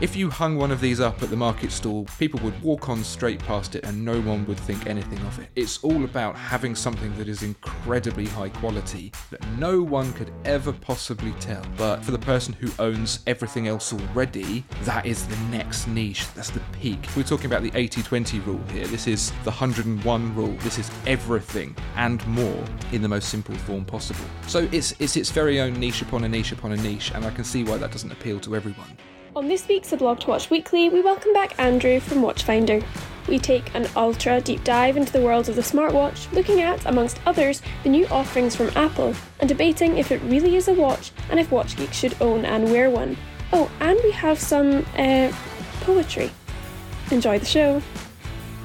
If you hung one of these up at the market stall, people would walk on straight past it and no one would think anything of it. It's all about having something that is incredibly high quality that no one could ever possibly tell. But for the person who owns everything else already, that is the next niche. That's the peak. We're talking about the 80 20 rule here. This is the 101 rule. This is everything and more in the most simple form possible. So it's it's its very own niche upon a niche upon a niche, and I can see why that doesn't appeal to everyone. On this week's A Blog to Watch Weekly, we welcome back Andrew from Watchfinder. We take an ultra deep dive into the world of the smartwatch, looking at, amongst others, the new offerings from Apple, and debating if it really is a watch and if Watch Geeks should own and wear one. Oh, and we have some uh, poetry. Enjoy the show.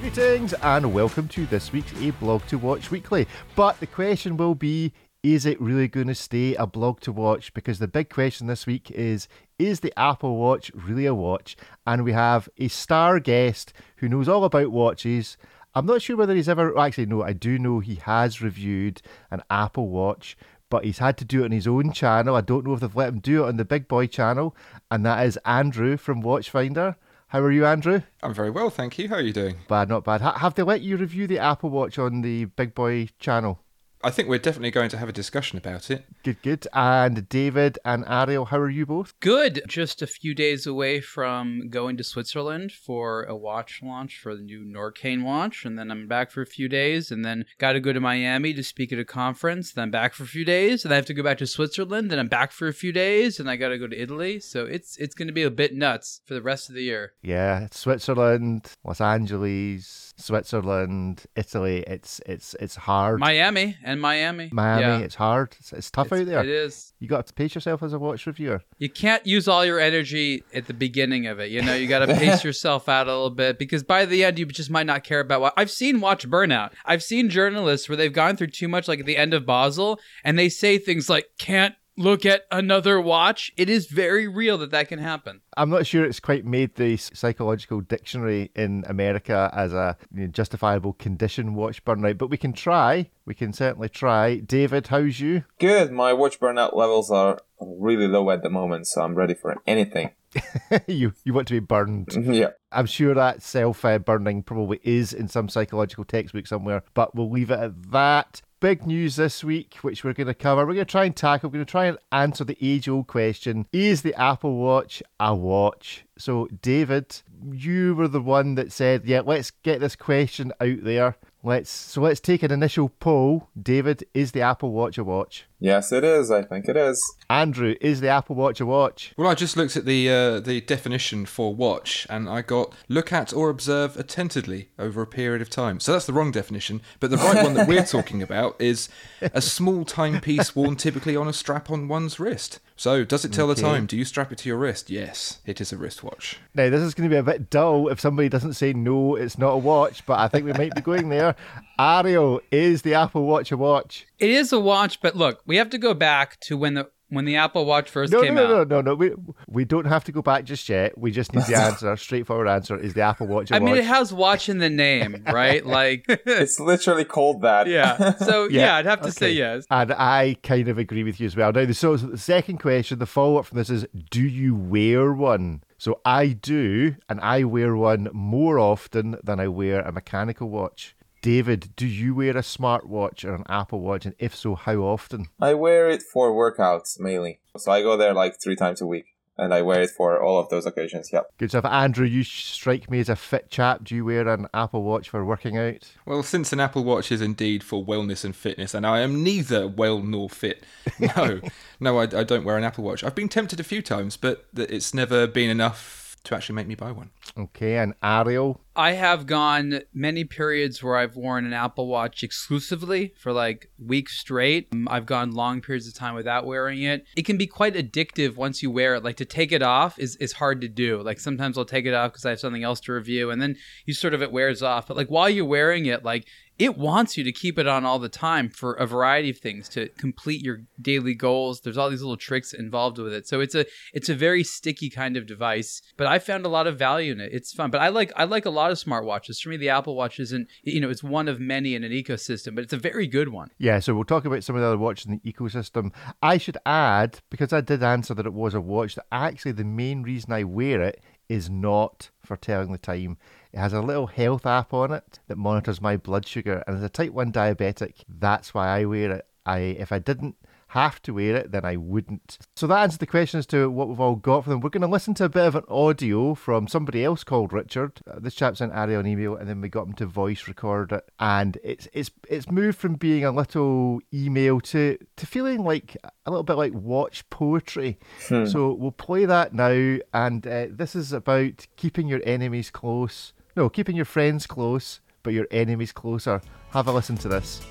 Greetings and welcome to this week's A Blog to Watch Weekly. But the question will be is it really going to stay a blog to watch? Because the big question this week is is the Apple Watch really a watch? And we have a star guest who knows all about watches. I'm not sure whether he's ever actually no, I do know he has reviewed an Apple Watch, but he's had to do it on his own channel. I don't know if they've let him do it on the Big Boy channel, and that is Andrew from Watchfinder. How are you, Andrew? I'm very well, thank you. How are you doing? Bad, not bad. Have they let you review the Apple Watch on the Big Boy channel? I think we're definitely going to have a discussion about it. Good, good. And David and Ariel, how are you both? Good. Just a few days away from going to Switzerland for a watch launch for the new Norqain watch, and then I'm back for a few days, and then got to go to Miami to speak at a conference. Then I'm back for a few days, and I have to go back to Switzerland. Then I'm back for a few days, and I got to go to Italy. So it's it's going to be a bit nuts for the rest of the year. Yeah, Switzerland, Los Angeles, Switzerland, Italy. It's it's it's hard. Miami and Miami. Miami, Yeah. it's hard. It's, it's tough It's- out there. It is. You got to pace yourself as a watch reviewer. You can't use all your energy at the beginning of it. You know, you got to pace yourself out a little bit because by the end, you just might not care about what. I've seen watch burnout. I've seen journalists where they've gone through too much, like at the end of Basel, and they say things like, can't look at another watch. It is very real that that can happen. I'm not sure it's quite made the psychological dictionary in America as a you know, justifiable condition watch burnout, but we can try. We can certainly try. David, how's you? Good. My watch burnout levels are really low at the moment, so I'm ready for anything. you you want to be burned. yeah. I'm sure that self uh, burning probably is in some psychological textbook somewhere, but we'll leave it at that. Big news this week, which we're going to cover. We're going to try and tackle, we're going to try and answer the age old question Is the Apple Watch a watch? So, David, you were the one that said, Yeah, let's get this question out there. Let's so let's take an initial poll. David, is the Apple Watch a watch? Yes, it is. I think it is. Andrew, is the Apple Watch a watch? Well, I just looked at the uh, the definition for watch, and I got look at or observe attentively over a period of time. So that's the wrong definition, but the right one that we're talking about is a small timepiece worn typically on a strap on one's wrist. So, does it tell Okay. the time? Do you strap it to your wrist? Yes, it is a wristwatch. Now, this is going to be a bit dull if somebody doesn't say no, it's not a watch, but I think we might be going there. Ariel, is the Apple Watch a watch? It is a watch, but look, we have to go back to when the when the Apple Watch first No, no, came no, no, out. no, no. We, we don't have to go back just yet. We just need the answer. Our straightforward answer is the Apple Watch a I mean, watch? it has watch in the name, right? Like, It's literally called that. yeah. So Yeah, yeah, I'd have to say yes. And I kind of agree with you as well. Now, so, so the second question, the follow up from this is Do you wear one? So I do, and I wear one more often than I wear a mechanical watch. David, do you wear a smartwatch or an Apple Watch? And if so, how often? I wear it for workouts mainly. So I go there like three times a week, and I wear it for all of those occasions. Yep. Good stuff. Andrew, you strike me as a fit chap. Do you wear an Apple Watch for working out? Well, since an Apple Watch is indeed for wellness and fitness, and I am neither well nor fit, no, no, I, I don't wear an Apple Watch. I've been tempted a few times, but it's never been enough to actually make me buy one. Okay, and Ariel, I have gone many periods where I've worn an Apple Watch exclusively for like weeks straight. Um, I've gone long periods of time without wearing it. It can be quite addictive once you wear it. Like to take it off is, is hard to do. Like sometimes I'll take it off because I have something else to review and then you sort of it wears off. But like while you're wearing it, like it wants you to keep it on all the time for a variety of things to complete your daily goals. There's all these little tricks involved with it. So it's a it's a very sticky kind of device, but I found a lot of value in it. It's fun. But I like I like a lot lot of smartwatches. For me, the Apple Watch isn't, you know, it's one of many in an ecosystem, but it's a very good one. Yeah, so we'll talk about some of the other watches in the ecosystem. I should add, because I did answer that it was a watch, that actually the main reason I wear it is not for telling the time. It has a little health app on it that monitors my blood sugar, and as a type 1 diabetic, that's why I wear it. I if I didn't have to wear it, then I wouldn't. So that answers the question as to what we've all got for them. We're going to listen to a bit of an audio from somebody else called Richard. Uh, this chap sent Ari an email, and then we got him to voice record it, and it's it's it's moved from being a little email to to feeling like a little bit like watch poetry. Hmm. So we'll play that now, and uh, this is about keeping your enemies close. No, keeping your friends close, but your enemies closer. Have a listen to this.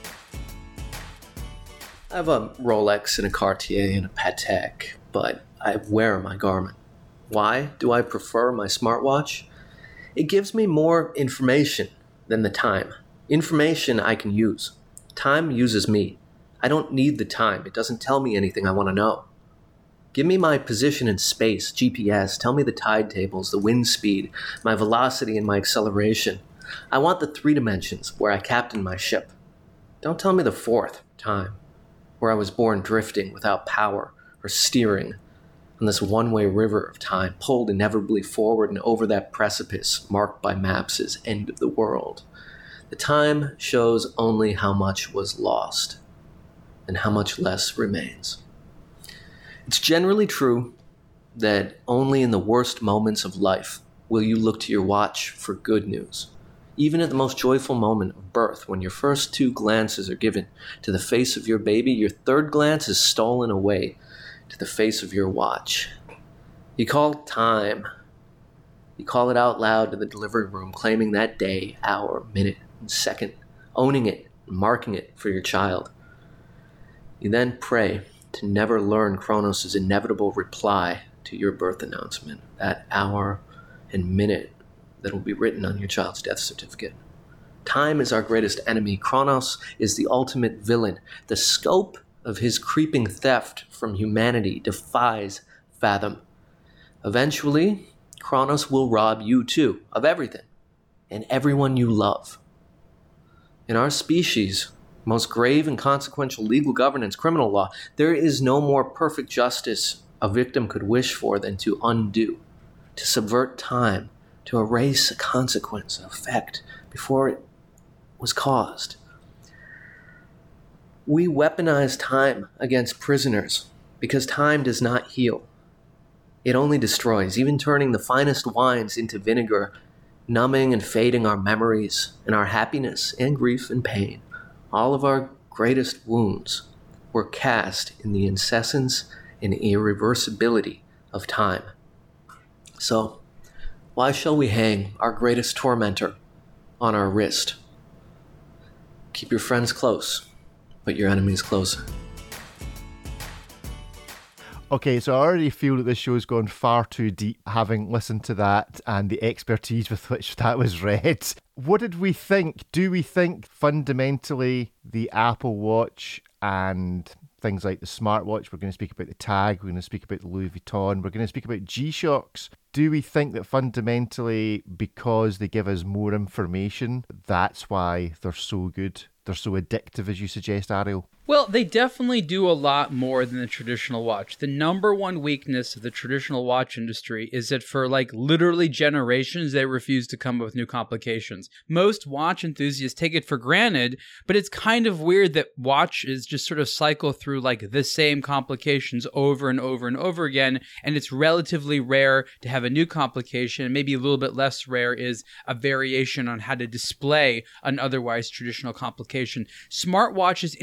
I have a Rolex and a Cartier and a Patek, but I wear my Garmin. Why do I prefer my smartwatch? It gives me more information than the time. Information I can use. Time uses me. I don't need the time. It doesn't tell me anything I want to know. Give me my position in space, GPS. Tell me the tide tables, the wind speed, my velocity, and my acceleration. I want the three dimensions where I captain my ship. Don't tell me the fourth, time where I was born drifting without power or steering on this one way river of time, pulled inevitably forward and over that precipice marked by maps as end of the world. The time shows only how much was lost and how much less remains. It's generally true that only in the worst moments of life will you look to your watch for good news. Even at the most joyful moment of birth, when your first two glances are given to the face of your baby, your third glance is stolen away to the face of your watch. You call time. You call it out loud to the delivery room, claiming that day, hour, minute, and second, owning it, marking it for your child. You then pray to never learn Kronos' inevitable reply to your birth announcement, that hour and minute that will be written on your child's death certificate. Time is our greatest enemy. Kronos is the ultimate villain. The scope of his creeping theft from humanity defies fathom. Eventually, Kronos will rob you too of everything and everyone you love. In our species, most grave and consequential legal governance, criminal law, there is no more perfect justice a victim could wish for than to undo, to subvert time, to erase a consequence, an effect, before it was caused. We weaponize time against prisoners because time does not heal. It only destroys, even turning the finest wines into vinegar, numbing and fading our memories and our happiness and grief and pain. All of our greatest wounds were cast in the incessance and irreversibility of time. So, why shall we hang our greatest tormentor on our wrist? Keep your friends close, but your enemies closer. Okay, so I already feel that this show's gone far too deep, having listened to that and the expertise with which that was read. What did we think? Do we think fundamentally the Apple Watch and things like the smartwatch, we're going to speak about the tag, we're going to speak about the Louis Vuitton, we're going to speak about G Shocks. Do we think that fundamentally, because they give us more information, that's why they're so good? They're so addictive, as you suggest, Ariel? Well, they definitely do a lot more than the traditional watch. The number one weakness of the traditional watch industry is that for like literally generations, they refuse to come up with new complications. Most watch enthusiasts take it for granted, but it's kind of weird that watches just sort of cycle through like the same complications over and over and over again. And it's relatively rare to have a new complication. Maybe a little bit less rare is a variation on how to display an otherwise traditional complication. Smartwatches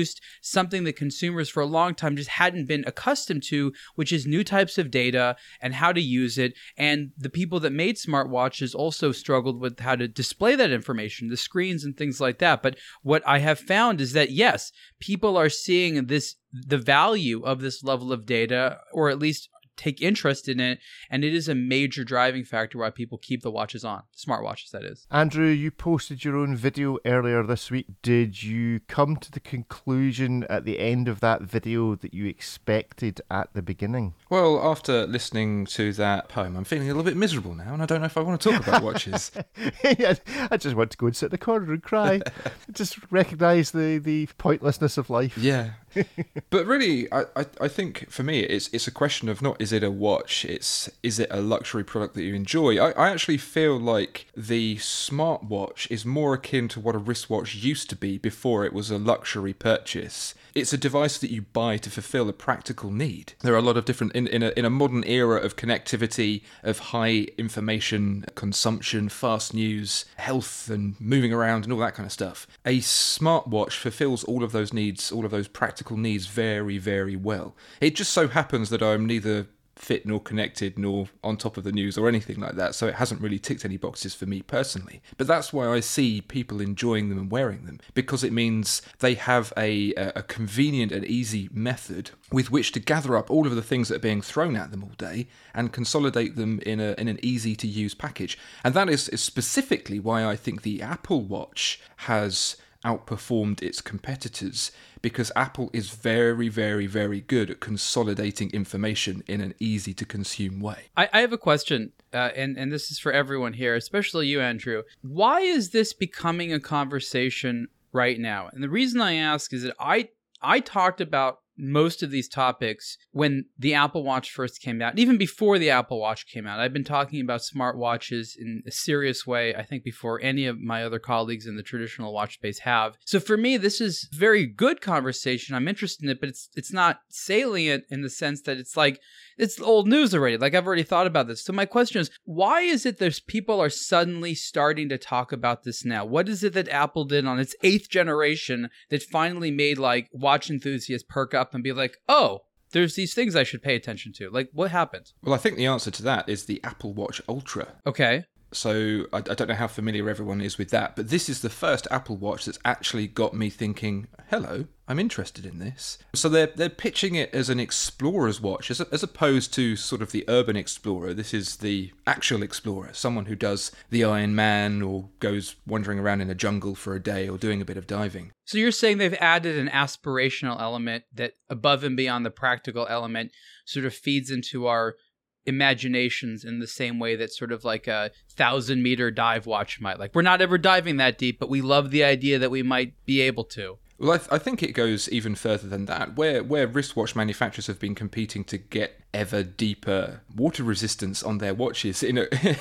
introduced something that consumers for a long time just hadn't been accustomed to, which is new types of data and how to use it. And the people that made smartwatches also struggled with how to display that information, the screens and things like that. But what I have found is that yes, people are seeing this the value of this level of data, or at least take interest in it, and it is a major driving factor why people keep the watches on, smartwatches, that is. Andrew, you posted your own video earlier this week. Did you come to the conclusion at the end of that video that you expected at the beginning? Well, after listening to that poem, I'm feeling a little bit miserable now, and I don't know if I want to talk about watches. I just want to go and sit in the corner and cry. just recognise the, the pointlessness of life. Yeah. but really, I, I, I think for me, it's it's a question of not is it a watch, it's is it a luxury product that you enjoy. I, I actually feel like the smartwatch is more akin to what a wristwatch used to be before it was a luxury purchase. It's a device that you buy to fulfill a practical need. There are a lot of different in, in a in a modern era of connectivity, of high information consumption, fast news, health and moving around and all that kind of stuff. A smartwatch fulfills all of those needs, all of those practical needs very, very well. It just so happens that I'm neither fit nor connected nor on top of the news or anything like that. So it hasn't really ticked any boxes for me personally. But that's why I see people enjoying them and wearing them because it means they have a, a convenient and easy method with which to gather up all of the things that are being thrown at them all day and consolidate them in a in an easy to use package. And that is, is specifically why I think the Apple Watch has outperformed its competitors because Apple is very, very, very good at consolidating information in an easy to consume way. I, I have a question, uh, and, and this is for everyone here, especially you, Andrew. Why is this becoming a conversation right now? And the reason I ask is that I I talked about most of these topics when the Apple Watch first came out, even before the Apple Watch came out. I've been talking about smartwatches in a serious way, I think, before any of my other colleagues in the traditional watch space have. So for me, this is very good conversation. I'm interested in it, but it's it's not salient in the sense that it's like it's old news already. Like I've already thought about this. So my question is, why is it there's people are suddenly starting to talk about this now? What is it that Apple did on its eighth generation that finally made like watch enthusiasts perk up and be like, oh, there's these things I should pay attention to. Like, what happened? Well, I think the answer to that is the Apple Watch Ultra. Okay. So I, I, don't know how familiar everyone is with that, but this is the first Apple Watch that's actually got me thinking, hello, I'm interested in this. So they're they're pitching it as an explorer's watch, as, as opposed to sort of the urban explorer. This is the actual explorer, someone who does the Iron Man or goes wandering around in a jungle for a day or doing a bit of diving. So you're saying they've added an aspirational element that above and beyond the practical element sort of feeds into our imaginations in the same way that sort of like a thousand meter dive watch might. Like we're not ever diving that deep but we love the idea that we might be able to well, I, th- I, think it goes even further than that. Where where wristwatch manufacturers have been competing to get ever deeper water resistance on their watches in a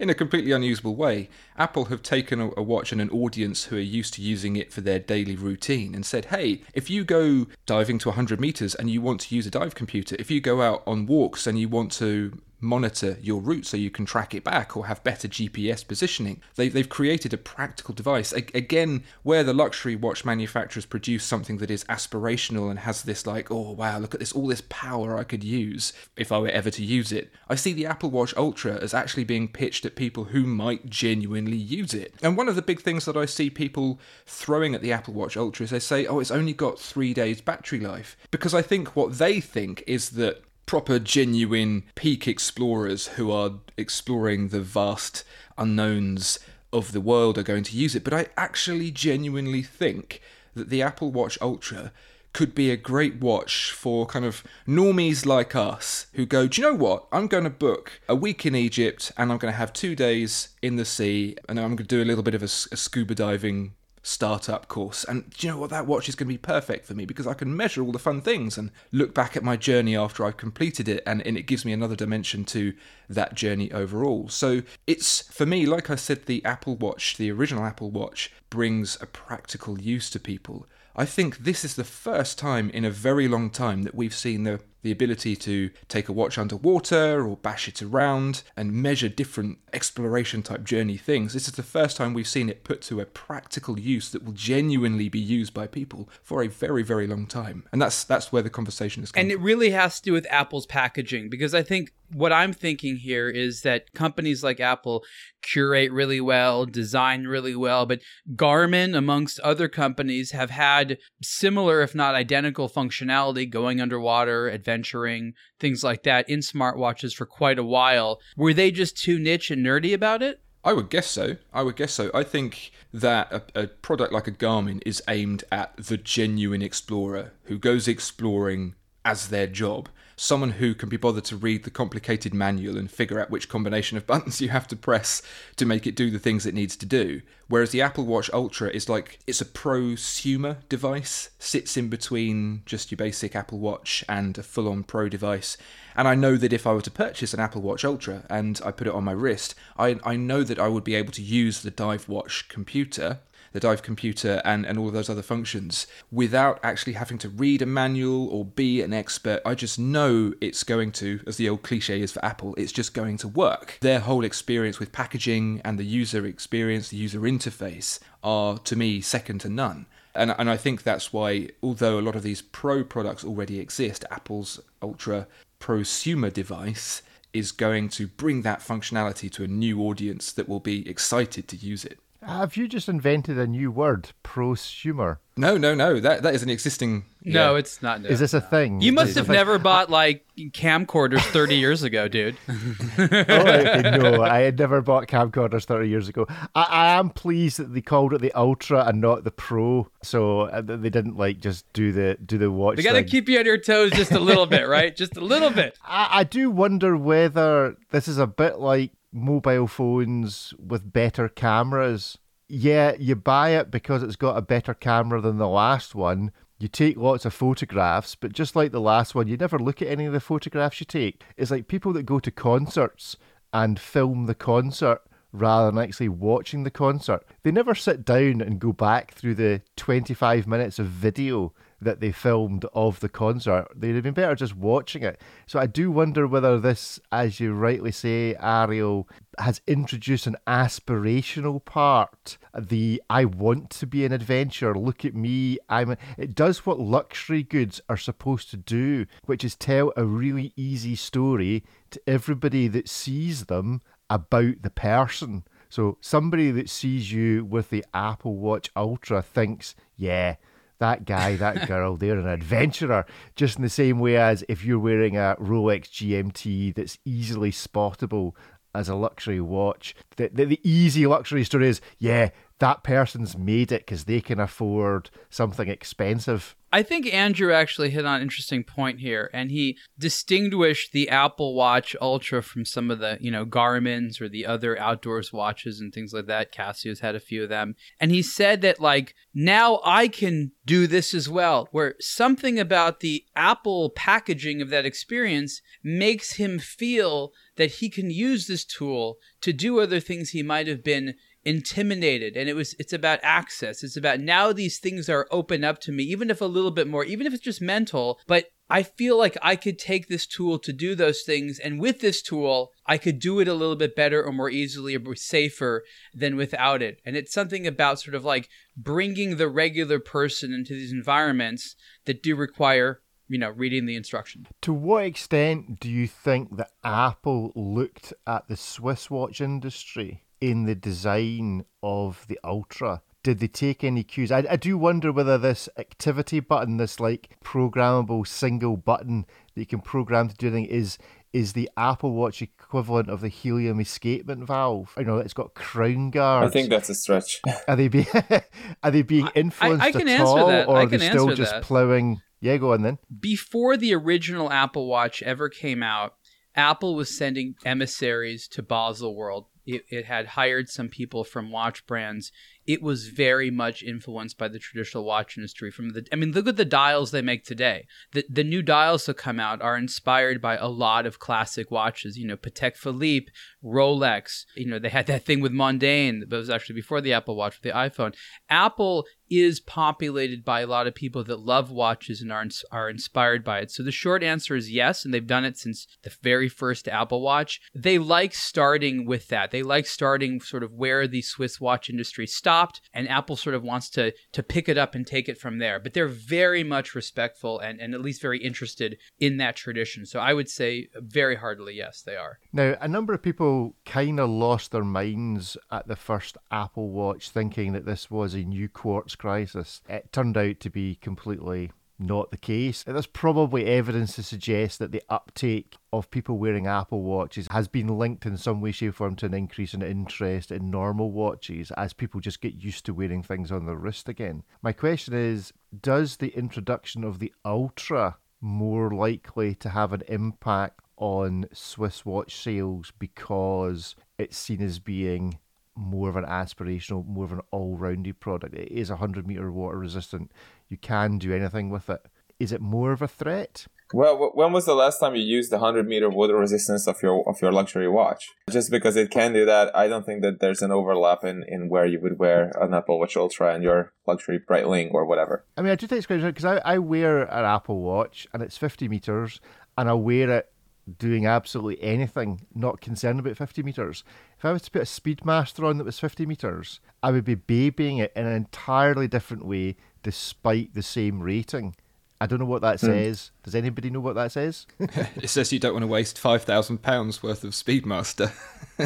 in a completely unusable way, Apple have taken a, a watch and an audience who are used to using it for their daily routine and said, "Hey, if you go diving to 100 meters and you want to use a dive computer, if you go out on walks and you want to monitor your route so you can track it back or have better GPS positioning. They've, they've created a practical device. A- again, where the luxury watch manufacturers produce something that is aspirational and has this, like, oh wow, look at this, all this power I could use if I were ever to use it. I see the Apple Watch Ultra as actually being pitched at people who might genuinely use it. And one of the big things that I see people throwing at the Apple Watch Ultra is they say, oh, it's only got three days battery life. Because I think what they think is that proper, genuine peak explorers who are exploring the vast unknowns of the world are going to use it. But I actually genuinely think that the Apple Watch Ultra could be a great watch for kind of normies like us who go, do you know what? I'm going to book a week in Egypt and I'm going to have two days in the sea and I'm going to do a little bit of a, a scuba diving startup course. And do you know what? That watch is going to be perfect for me because I can measure all the fun things and look back at my journey after I've completed it, and, and it gives me another dimension to that journey overall. So it's, for me, like I said, the Apple Watch, the original Apple Watch, brings a practical use to people. I think this is the first time in a very long time that we've seen the the ability to take a watch underwater or bash it around and measure different exploration type journey things. This is the first time we've seen it put to a practical use that will genuinely be used by people for a very, very long time. And that's that's where the conversation is going. And it really has to do with Apple's packaging because I think what I'm thinking here is that companies like Apple curate really well, design really well, but Garmin, amongst other companies, have had similar, if not identical, functionality going underwater, adventuring, things like that in smartwatches for quite a while. Were they just too niche and nerdy about it? I would guess so. I would guess so. I think that a, a, product like a Garmin is aimed at the genuine explorer who goes exploring as their job someone who can be bothered to read the complicated manual and figure out which combination of buttons you have to press to make it do the things it needs to do. Whereas the Apple Watch Ultra is like it's a prosumer device, sits in between just your basic Apple Watch and a full-on pro device. And I know that if I were to purchase an Apple Watch Ultra and I put it on my wrist, I, I know that I would be able to use the Dive Watch computer the dive computer and, and all of those other functions without actually having to read a manual or be an expert. I just know it's going to, as the old cliche is for Apple, it's just going to work. Their whole experience with packaging and the user experience, the user interface, are to me second to none. And, and I think that's why, although a lot of these pro products already exist, Apple's Ultra prosumer device is going to bring that functionality to a new audience that will be excited to use it. Have you just invented a new word, prosumer? No, no, no. That that is an existing. No, yeah. it's not. No. Is this a thing? You must have never bought like camcorders 30 years ago, dude. oh, okay, no, I had never bought camcorders 30 years ago. I, I, am pleased that they called it the Ultra and not the Pro, so uh, they didn't like just do the do the watch. They got to keep you on your toes just a little bit, right? Just a little bit. I, I do wonder whether this is a bit like mobile phones with better cameras. Yeah, you buy it because it's got a better camera than the last one. You take lots of photographs, but just like the last one, you never look at any of the photographs you take. It's like people that go to concerts and film the concert rather than actually watching the concert. They never sit down and go back through the 25 minutes of video that they filmed of the concert. They'd have been better just watching it. So I do wonder whether this, as you rightly say, Ariel, has introduced an aspirational part. The I want to be an adventurer. Look at me. I'm. A, it does what luxury goods are supposed to do, which is tell a really easy story to everybody that sees them about the person. So somebody that sees you with the Apple Watch Ultra thinks, yeah, that guy, that girl, they're an adventurer. Just in the same way as if you're wearing a Rolex GMT that's easily spottable as a luxury watch, the, the, the easy luxury story is, yeah, that person's made it because they can afford something expensive. I think Andrew actually hit on an interesting point here, and he distinguished the Apple Watch Ultra from some of the, you know, Garmin's or the other outdoors watches and things like that. Casio's had a few of them. And he said that, like, now I can do this as well, where something about the Apple packaging of that experience makes him feel that he can use this tool to do other things he might have been intimidated and it was it's about access it's about now these things are open up to me even if a little bit more even if it's just mental but I feel like I could take this tool to do those things, and with this tool, I could do it a little bit better or more easily or safer than without it. And it's something about sort of like bringing the regular person into these environments that do require, you know, reading the instruction. To what extent do you think that Apple looked at the Swiss watch industry in the design of the Ultra? Did they take any cues? I, I do wonder whether this activity button, this like programmable single button that you can program to do anything, is is the Apple Watch equivalent of the helium escapement valve. You know, it's got crown guards. I think that's a stretch. Are they be are they being influenced I, I can at answer all, that. or are they still just that. plowing? Yeah, go on then. Before the original Apple Watch ever came out, Apple was sending emissaries to Baselworld. It, it had hired some people from watch brands. It was very much influenced by the traditional watch industry. From the, I mean, look at the dials they make today. The the new dials that come out are inspired by a lot of classic watches. You know, Patek Philippe, Rolex. You know, they had that thing with Mondaine, that was actually before the Apple Watch with the iPhone. Apple is populated by a lot of people that love watches and are ins- are inspired by it. So the short answer is yes, and they've done it since the very first Apple Watch. They like starting with that. They like starting sort of where the Swiss watch industry stopped, and Apple sort of wants to to pick it up and take it from there. But they're very much respectful and and at least very interested in that tradition. So I would say very heartily yes, they are. Now, a number of people kind of lost their minds at the first Apple Watch, thinking that this was a new quartz crisis. It turned out to be completely not the case. There's probably evidence to suggest that the uptake of people wearing Apple Watches has been linked in some way, shape, or form to an increase in interest in normal watches as people just get used to wearing things on their wrist again. My question is Does the introduction of the Ultra more likely to have an impact on Swiss watch sales because it's seen as being more of an aspirational, more of an all-rounded product. It is a 100 meter water resistant. You can do anything with it. Is it more of a threat? Well, when was the last time you used the 100 meter water resistance of your of your luxury watch? Just because it can do that, I don't think that there's an overlap in, in where you would wear an Apple Watch Ultra and your luxury Breitling or whatever. I mean, I do think it's great because I, I wear an Apple Watch and it's 50 meters and I wear it doing absolutely anything, not concerned about 50 metres. If I was to put a Speedmaster on that was 50 metres, I would be babying it in an entirely different way despite the same rating. I don't know what that hmm. says. Does anybody know what that says? it says you don't want to waste five thousand pounds worth of Speedmaster.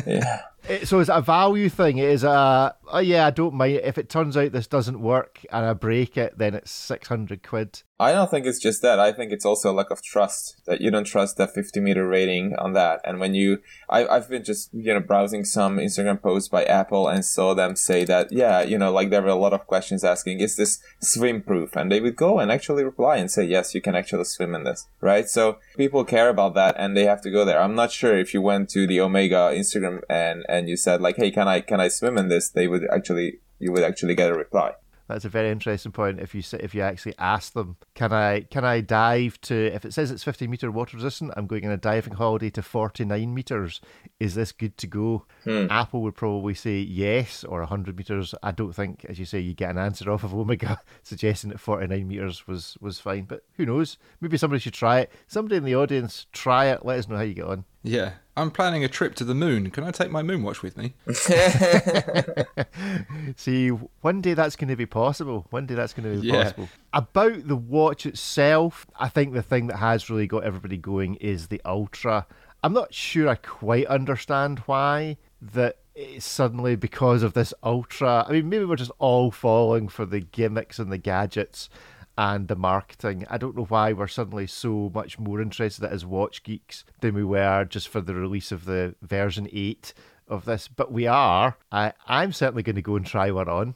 yeah. It, so it's a value thing. It is a oh yeah, I don't mind if it turns out this doesn't work and I break it, then it's six hundred quid. I don't think it's just that. I think it's also a lack of trust that you don't trust that 50 meter rating on that. And when you, I, I've been just, you know, browsing some Instagram posts by Apple and saw them say that, yeah, you know, like there were a lot of questions asking, is this swim proof? And they would go and actually reply and say, yes, you can actually swim in this, right? So people care about that and they have to go there. I'm not sure if you went to the Omega Instagram and, and you said like, hey, can I, can I swim in this? They would actually, you would actually get a reply. That's a very interesting point. If you if you actually ask them, can I can I dive to? If it says it's fifty meter water resistant, I'm going on a diving holiday to forty nine meters. Is this good to go? Hmm. Apple would probably say yes or hundred meters. I don't think, as you say, you get an answer off of Omega suggesting that forty nine meters was was fine. But who knows? Maybe somebody should try it. Somebody in the audience try it. Let us know how you get on. Yeah, I'm planning a trip to the moon. Can I take my moon watch with me? See, one day that's going to be possible. One day that's going to be yeah. possible. About the watch itself, I think the thing that has really got everybody going is the Ultra. I'm not sure I quite understand why that it's suddenly because of this Ultra. I mean, maybe we're just all falling for the gimmicks and the gadgets and the marketing. I don't know why we're suddenly so much more interested as watch geeks than we were just for the release of the version 8 of this, but we are. I, I'm certainly going to go and try one on.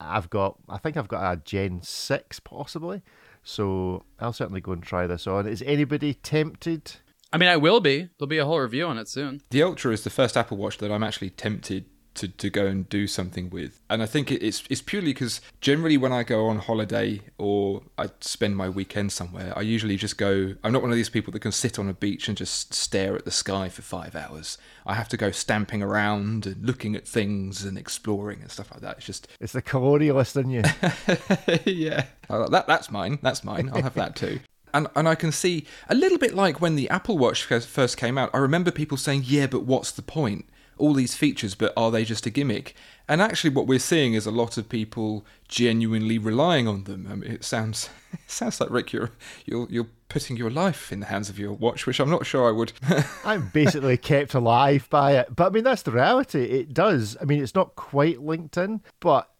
I've got, I think I've got a Gen 6 possibly, so I'll certainly go and try this on. Is anybody tempted? I mean, I will be. There'll be a whole review on it soon. The Ultra is the first Apple Watch that I'm actually tempted to, to go and do something with. And I think it's it's purely because generally when I go on holiday or I spend my weekend somewhere, I usually just go. I'm not one of these people that can sit on a beach and just stare at the sky for five hours. I have to go stamping around and looking at things and exploring and stuff like that. It's just it's the colonialist in you. yeah, that that's mine. That's mine. I'll have that too. And, and I can see a little bit like when the Apple Watch first came out. I remember people saying, "Yeah, but what's the point?" All these features, but are they just a gimmick? And actually, what we're seeing is a lot of people genuinely relying on them. I mean, it sounds it sounds like Rick, you're you're you're putting your life in the hands of your watch, which I'm not sure I would. I'm basically kept alive by it, but I mean that's the reality. It does. I mean, it's not quite LinkedIn, but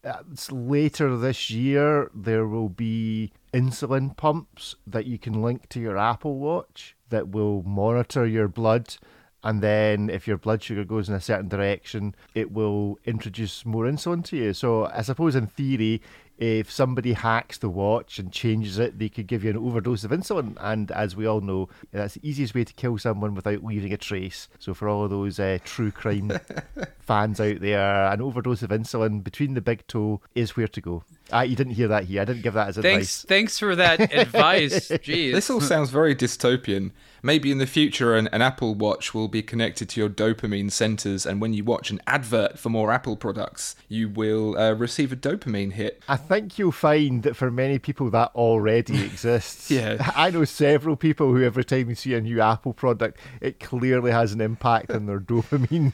later this year there will be insulin pumps that you can link to your Apple Watch that will monitor your blood and then if your blood sugar goes in a certain direction, it will introduce more insulin to you. So I suppose in theory, if somebody hacks the watch and changes it, they could give you an overdose of insulin. And as we all know, that's the easiest way to kill someone without leaving a trace. So for all of those uh, true crime fans out there, an overdose of insulin between the big toe is where to go. Ah, you didn't hear that here. I didn't give that as thanks, advice. Thanks for that advice. Jeez. This all sounds very dystopian. Maybe in the future, an, an Apple Watch will be connected to your dopamine centers, and when you watch an advert for more Apple products, you will uh, receive a dopamine hit. I think you'll find that for many people that already exists. yeah. I know several people who every time they see a new Apple product, it clearly has an impact on their dopamine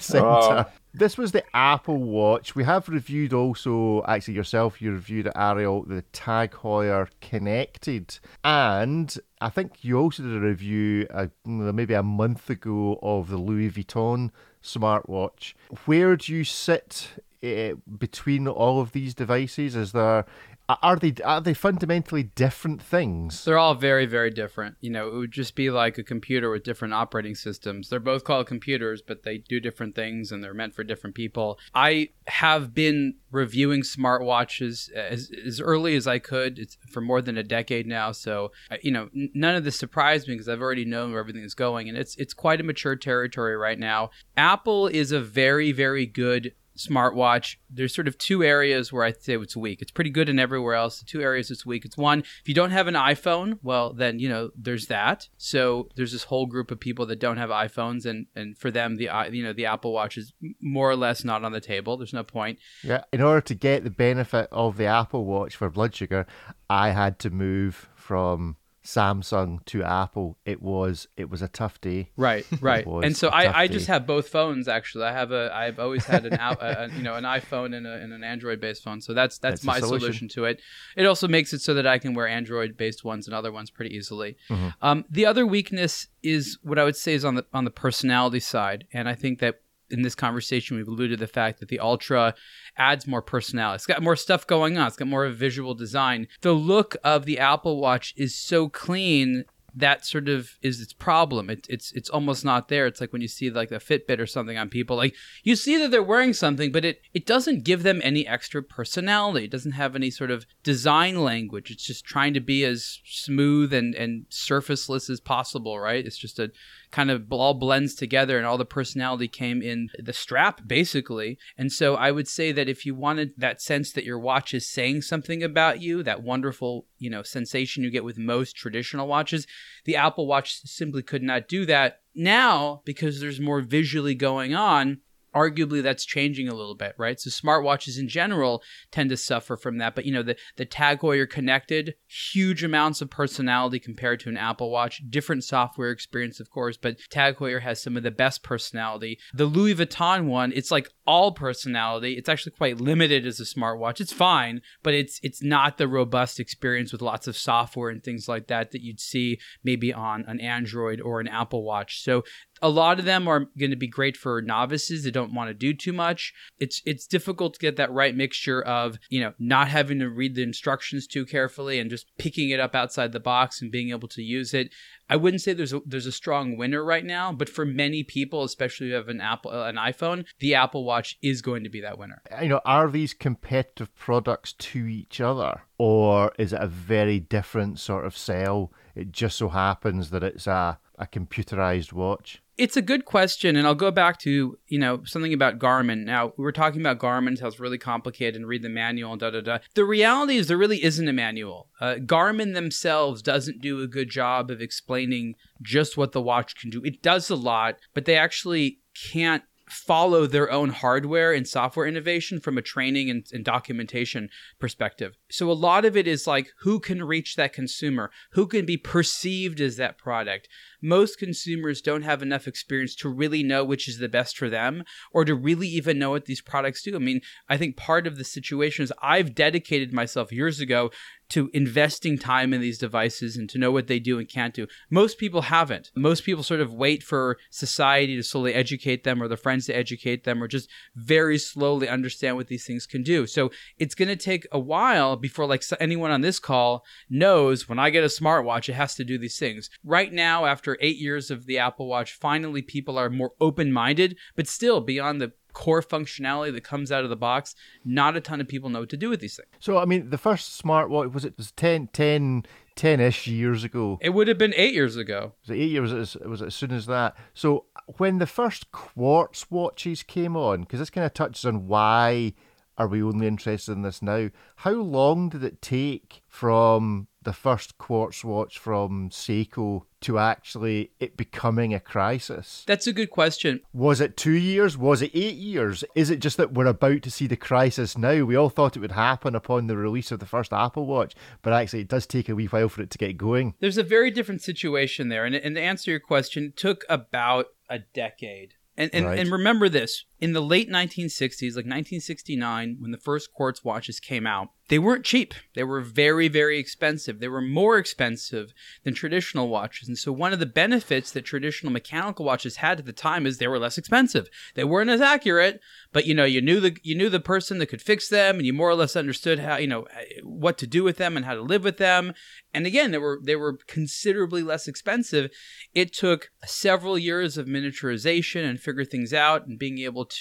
center. Oh. This was the Apple Watch. We have reviewed also, actually yourself, you reviewed it, Ariel, the Tag Heuer Connected. And I think you also did a review uh, maybe a month ago of the Louis Vuitton smartwatch. Where do you sit uh, between all of these devices? Is there are they are they fundamentally different things? They're all very, very different. You know, it would just be like a computer with different operating systems. They're both called computers, but they do different things and they're meant for different people. I have been reviewing smartwatches as, as early as I could. It's for more than a decade now. So, you know, none of this surprised me because I've already known where everything is going. And it's, it's quite a mature territory right now. Apple is a very, very good smartwatch, there's sort of two areas where I say it's weak. It's pretty good in everywhere else. Two areas it's weak. It's one, if you don't have an iPhone, well, then you know there's that. So there's this whole group of people that don't have iPhones, and and for them, the uh, you know the Apple Watch is more or less not on the table. There's no point. Yeah. In order to get the benefit of the Apple Watch for blood sugar, I had to move from Samsung to Apple, it was it was a tough day. Right, right. and so I, I day. just have both phones actually. I have a I've always had an out- a, a, you know an iPhone and, a, and an Android based phone. So that's that's, That's my solution. solution. to it. It also makes it so that I can wear Android based ones and other ones pretty easily. Mm-hmm. Um, the other weakness is what I would say is on the on the personality side, and I think that in this conversation we've alluded to the fact that the Ultra adds more personality. It's got more stuff going on. It's got more of a visual design. The look of the Apple Watch is so clean that sort of is its problem. It, it's it's almost not there. It's like when you see like the Fitbit or something on people, like you see that they're wearing something, but it it doesn't give them any extra personality. It doesn't have any sort of design language. It's just trying to be as smooth and and surfaceless as possible, right? It's just a kind of all blends together and all the personality came in the strap basically. And so i would say that if you wanted that sense that your watch is saying something about you that wonderful you know sensation you get with most traditional watches the apple watch simply could not do that. Now because there's more visually going on arguably that's changing a little bit, right? So smartwatches in general tend to suffer from that. But you know, the the Tag Heuer connected, huge amounts of personality compared to an Apple Watch. Different software experience, of course, but Tag Heuer has some of the best personality. The Louis Vuitton one, it's like all personality. It's actually quite limited as a smartwatch. It's fine, but it's it's not the robust experience with lots of software and things like that that you'd see maybe on an Android or an Apple Watch. So a lot of them are going to be great for novices that don't want to do too much. It's it's difficult to get that right mixture of, you know, not having to read the instructions too carefully and just picking it up outside the box and being able to use it. I wouldn't say there's a, there's a strong winner right now, but for many people, especially you have an Apple uh, an iPhone, the Apple Watch is going to be that winner. You know, are these competitive products to each other, or is it a very different sort of sell? It just so happens that it's a a computerized watch. It's a good question, and I'll go back to you know something about Garmin. Now we were talking about Garmin, how it's really complicated, and read the manual and da da da. The reality is there really isn't a manual. Uh, Garmin themselves doesn't do a good job of explaining just what the watch can do. It does a lot, but they actually can't follow their own hardware and software innovation from a training and, and, documentation perspective. So a lot of it is like who can reach that consumer, who can be perceived as that product. Most consumers don't have enough experience to really know which is the best for them or to really even know what these products do. I mean, I think part of the situation is I've dedicated myself years ago to investing time in these devices and to know what they do and can't do. Most people haven't. Most people sort of wait for society to slowly educate them or their friends to educate them or just very slowly understand what these things can do. So it's going to take a while before like anyone on this call knows when I get a smartwatch, it has to do these things. Right now, after eight years of the Apple Watch, finally people are more open minded, but still beyond the core functionality that comes out of the box, not a ton of people know what to do with these things. So, I mean, the first smartwatch was it was 10, 10, 10-ish years ago. It would have been eight years ago. Was it eight years? Was it, was it as soon as that? So, when the first quartz watches came on, because this kind of touches on why are we only interested in this now? How long did it take from the first quartz watch from Seiko to actually it becoming a crisis? That's a good question. Was it two years? Was it eight years? Is it just that we're about to see the crisis now? We all thought it would happen upon the release of the first Apple Watch, but actually it does take a wee while for it to get going. There's a very different situation there. And, and to answer your question, it took about a decade. And, and, Right. and remember this in the late 1960s, like 1969, when the first quartz watches came out, they weren't cheap. They were very, very expensive. They were more expensive than traditional watches. And so, one of the benefits that traditional mechanical watches had at the time is they were less expensive. They weren't as accurate, but you know, you knew the you knew the person that could fix them, and you more or less understood how you know what to do with them and how to live with them. And again, they were they were considerably less expensive. It took several years of miniaturization and figure things out, and being able to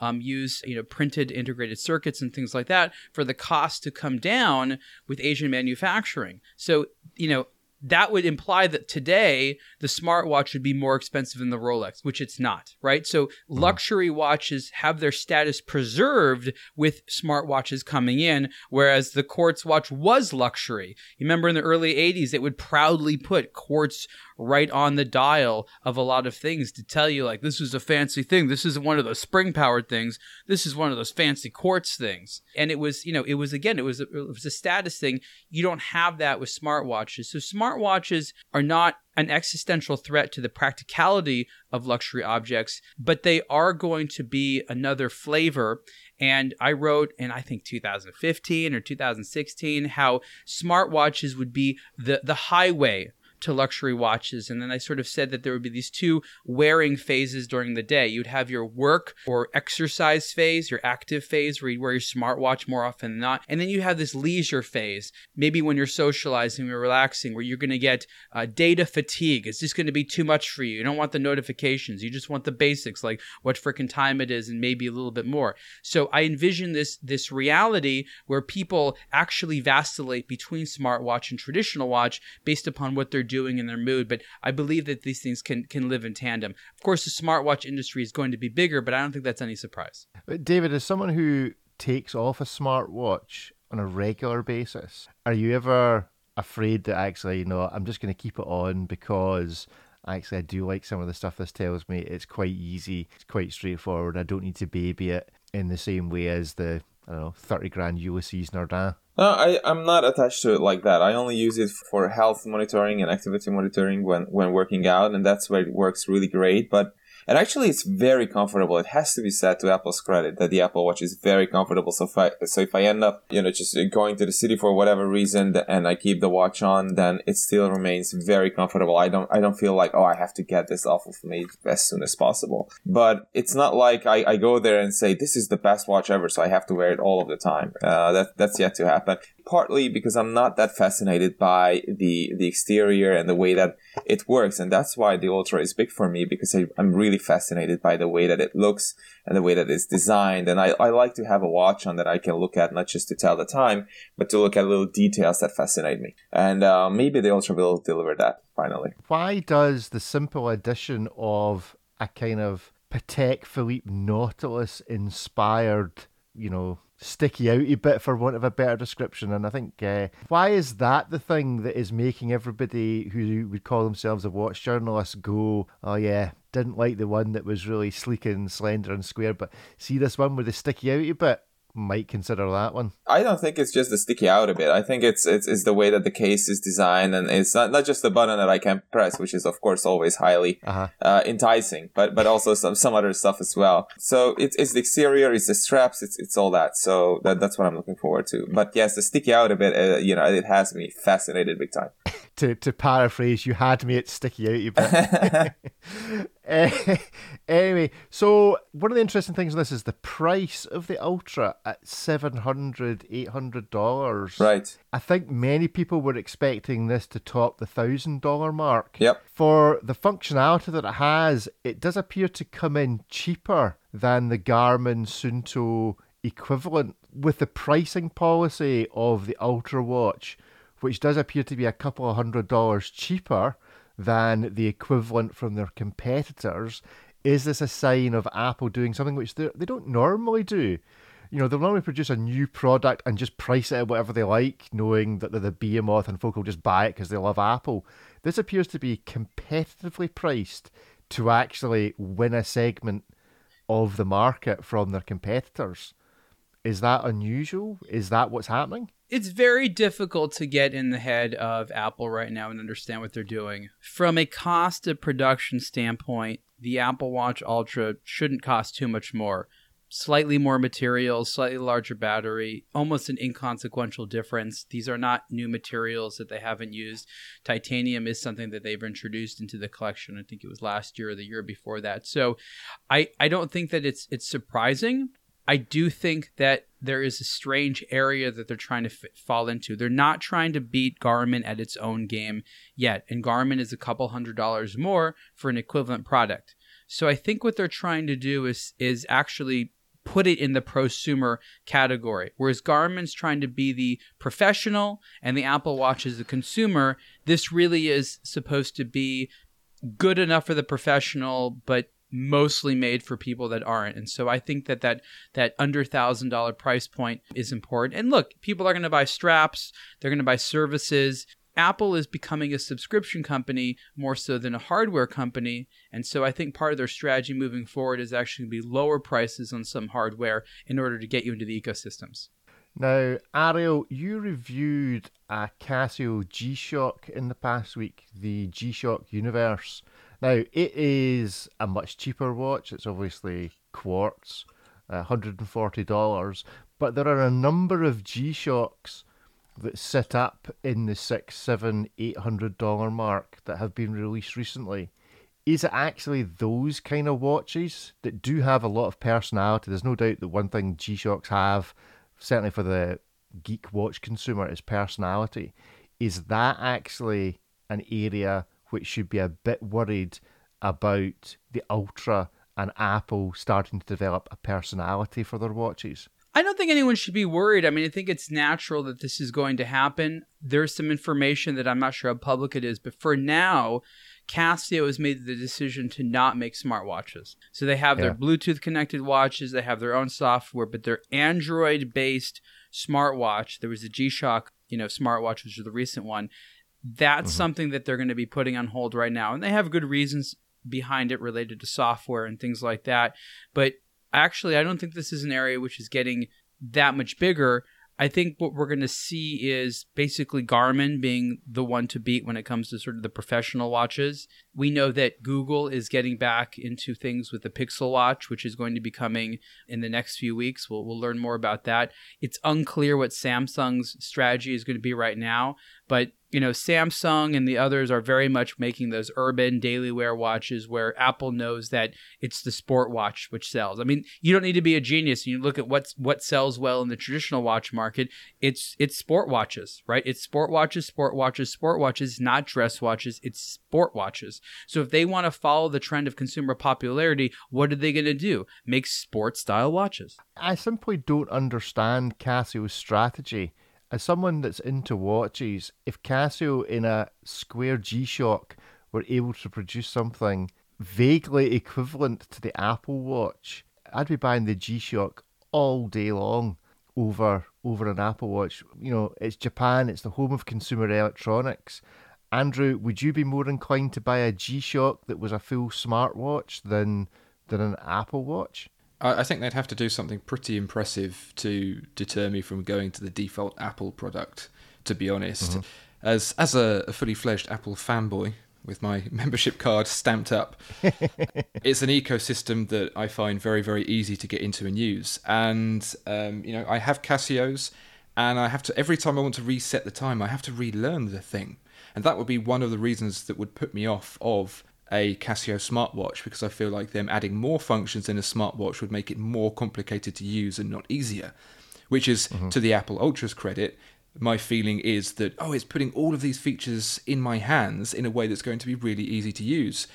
um, use you know printed integrated circuits and things like that for the cost to come down with Asian manufacturing. So, you know, that would imply that today the smartwatch would be more expensive than the Rolex, which it's not, right? So mm-hmm. luxury watches have their status preserved with smartwatches coming in, whereas the quartz watch was luxury. You remember in the early 80s, it would proudly put quartz right on the dial of a lot of things to tell you like this is a fancy thing this isn't one of those spring powered things this is one of those fancy quartz things and it was you know it was again it was a, it was a status thing you don't have that with smartwatches so smartwatches are not an existential threat to the practicality of luxury objects, but they are going to be another flavor. And I wrote in I think 2015 or 2016 how smartwatches would be the the highway to luxury watches. And then I sort of said that there would be these two wearing phases during the day. You'd have your work or exercise phase, your active phase, where you wear your smartwatch more often than not. And then you have this leisure phase, maybe when you're socializing or relaxing, where you're going to get uh, data fatigue. It's just going to be too much for you. You don't want the notifications. You just want the basics, like what freaking time it is and maybe a little bit more. So I envision this, this reality where people actually vacillate between smartwatch and traditional watch based upon what they're doing in their mood. But I believe that these things can can live in tandem. Of course, the smartwatch industry is going to be bigger, but I don't think that's any surprise. But David, as someone who takes off a smartwatch on a regular basis, are you ever afraid that actually, you know, I'm just going to keep it on because actually I do like some of the stuff this tells me. It's quite easy, it's quite straightforward. I don't need to baby it in the same way as the I don't know, 30 grand Ulysses Nardin. No, I, I'm not attached to it like that. I only use it for health monitoring and activity monitoring when, when working out, and that's where it works really great. But and actually, it's very comfortable. It has to be said to Apple's credit that the Apple Watch is very comfortable. So if I, so if I end up, you know, just going to the city for whatever reason and I keep the watch on, then it still remains very comfortable. I don't, I don't feel like, oh, I have to get this off of me as soon as possible. But it's not like I, I go there and say, this is the best watch ever. So I have to wear it all of the time. Uh, that, that's yet to happen partly because I'm not that fascinated by the the exterior and the way that it works, and that's why the Ultra is big for me because I, am really fascinated by the way that it looks and the way that it's designed, and I, I like to have a watch on that I can look at not just to tell the time, but to look at little details that fascinate me, and uh, maybe the Ultra will deliver that finally. Why does the simple addition of a kind of Patek Philippe Nautilus inspired, you know, sticky outy bit for want of a better description. And I think uh, why is that the thing that is making everybody who would call themselves a watch journalist go, oh yeah, didn't like the one that was really sleek and slender and square, but see this one with the sticky outy bit might consider that one. I don't think it's just the sticky out a bit. I think it's, it's it's the way that the case is designed, and it's not, not just the button that I can press, which is of course always highly uh-huh. uh, enticing, but but also some some other stuff as well. So it's it's the exterior, it's the straps, it's it's all that. So that that's what I'm looking forward to. But yes, the sticky out a bit, uh, you know, it has me fascinated big time. to to paraphrase, you had me at sticky out a bit. uh, anyway, so one of the interesting things in this is the price of the Ultra at seven hundred, eight hundred dollars. Right. I think many people were expecting this to top the thousand dollar mark. Yep. For the functionality that it has, it does appear to come in cheaper than the Garmin Suunto equivalent. With the pricing policy of the Ultra watch, which does appear to be a couple of hundred dollars cheaper than the equivalent from their competitors, is this a sign of Apple doing something which they don't normally do? You know, they'll normally produce a new product and just price it at whatever they like, knowing that they're the behemoth and folk will just buy it because they love Apple. This appears to be competitively priced to actually win a segment of the market from their competitors. Is that unusual? Is that what's happening? It's very difficult to get in the head of Apple right now and understand what they're doing. From a cost of production standpoint, the Apple Watch Ultra shouldn't cost too much more. slightly more materials, slightly larger battery, almost an inconsequential difference. These are not new materials that they haven't used. Titanium is something that they've introduced into the collection. I think it was last year or the year before that. So I, I don't think that it's it's surprising. I do think that there is a strange area that they're trying to fall into. They're not trying to beat Garmin at its own game yet, and Garmin is a couple hundred dollars more for an equivalent product. So I think what they're trying to do is is actually put it in the prosumer category. Whereas Garmin's trying to be the professional and the Apple Watch is the consumer, this really is supposed to be good enough for the professional, but mostly made for people that aren't. And so I think that that, that under thousand dollar price point is important. And look, people are going to buy straps, they're going to buy services. Apple is becoming a subscription company more so than a hardware company. And so I think part of their strategy moving forward is actually going to be lower prices on some hardware in order to get you into the ecosystems. Now, Ariel, you reviewed a Casio G Shock in the past week, the G Shock Universe. Now, it is a much cheaper watch. It's obviously quartz, uh, $140, but there are a number of G Shocks that sit up in the six, seven, eight hundred dollar mark that have been released recently. Is it actually those kind of watches that do have a lot of personality? There's no doubt that one thing G Shocks have, certainly for the geek watch consumer, is personality. Is that actually an area which should be a bit worried about the Ultra and Apple starting to develop a personality for their watches? I don't think anyone should be worried. I mean, I think it's natural that this is going to happen. There's some information that I'm not sure how public it is, but for now, Casio has made the decision to not make smartwatches. So they have yeah. their Bluetooth connected watches, they have their own software, but their Android based smartwatch, there was a G Shock, you know, smartwatch, which is the recent one. That's mm-hmm. something that they're going to be putting on hold right now. And they have good reasons behind it related to software and things like that. But actually, I don't think this is an area which is getting that much bigger. I think what we're going to see is basically Garmin being the one to beat when it comes to sort of the professional watches. We know that Google is getting back into things with the Pixel Watch, which is going to be coming in the next few weeks. We'll, we'll learn more about that. It's unclear what Samsung's strategy is going to be right now, but you know, Samsung and the others are very much making those urban daily wear watches where Apple knows that it's the sport watch which sells. I mean, you don't need to be a genius. You look at what's what sells well in the traditional watch market. It's it's sport watches, right? It's sport watches, sport watches, sport watches, not dress watches. It's sport watches. So if they want to follow the trend of consumer popularity, what are they going to do? Make sport style watches. I simply don't understand Casio's strategy as someone that's into watches, if Casio in a square G Shock were able to produce something vaguely equivalent to the Apple Watch, I'd be buying the G Shock all day long over over an Apple Watch. You know, it's Japan, it's the home of consumer electronics. Andrew, would you be more inclined to buy a G Shock that was a full smartwatch than than an Apple Watch? I think they'd have to do something pretty impressive to deter me from going to the default Apple product. To be honest, mm-hmm. as as a, a fully fledged Apple fanboy with my membership card stamped up, it's an ecosystem that I find very very easy to get into and use. And um, you know, I have Casios, and I have to every time I want to reset the time, I have to relearn the thing, and that would be one of the reasons that would put me off of a Casio smartwatch because I feel like them adding more functions in a smartwatch would make it more complicated to use and not easier. Which is mm-hmm. to the Apple Ultra's credit, my feeling is that oh, it's putting all of these features in my hands in a way that's going to be really easy to use.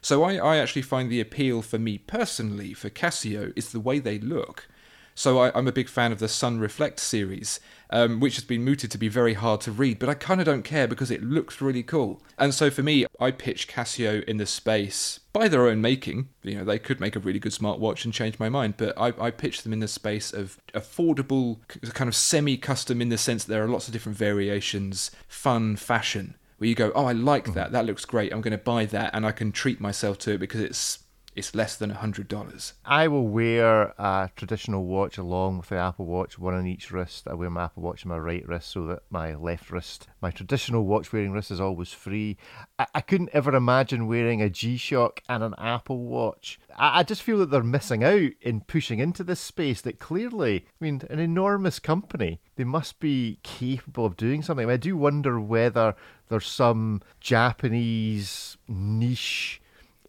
So I, I actually find the appeal for me personally for Casio is the way they look. So I, am a big fan of the Sun Reflect series, um, which has been mooted to be very hard to read, but I kind of don't care because it looks really cool. And so for me, I pitch Casio in the space by their own making. You know, they could make a really good smartwatch and change my mind, but I, I pitch them in the space of affordable, kind of semi-custom in the sense that there are lots of different variations, fun fashion where you go, oh, I like that. That looks great. I'm going to buy that, and I can treat myself to it because it's it's less than $100. I will wear a traditional watch along with the Apple Watch, one on each wrist. I wear my Apple Watch on my right wrist so that my left wrist, my traditional watch wearing wrist, is always free. I, I couldn't ever imagine wearing a G Shock and an Apple Watch. I, I just feel that they're missing out in pushing into this space that clearly, I mean, an enormous company, they must be capable of doing something. I, do wonder whether there's some Japanese niche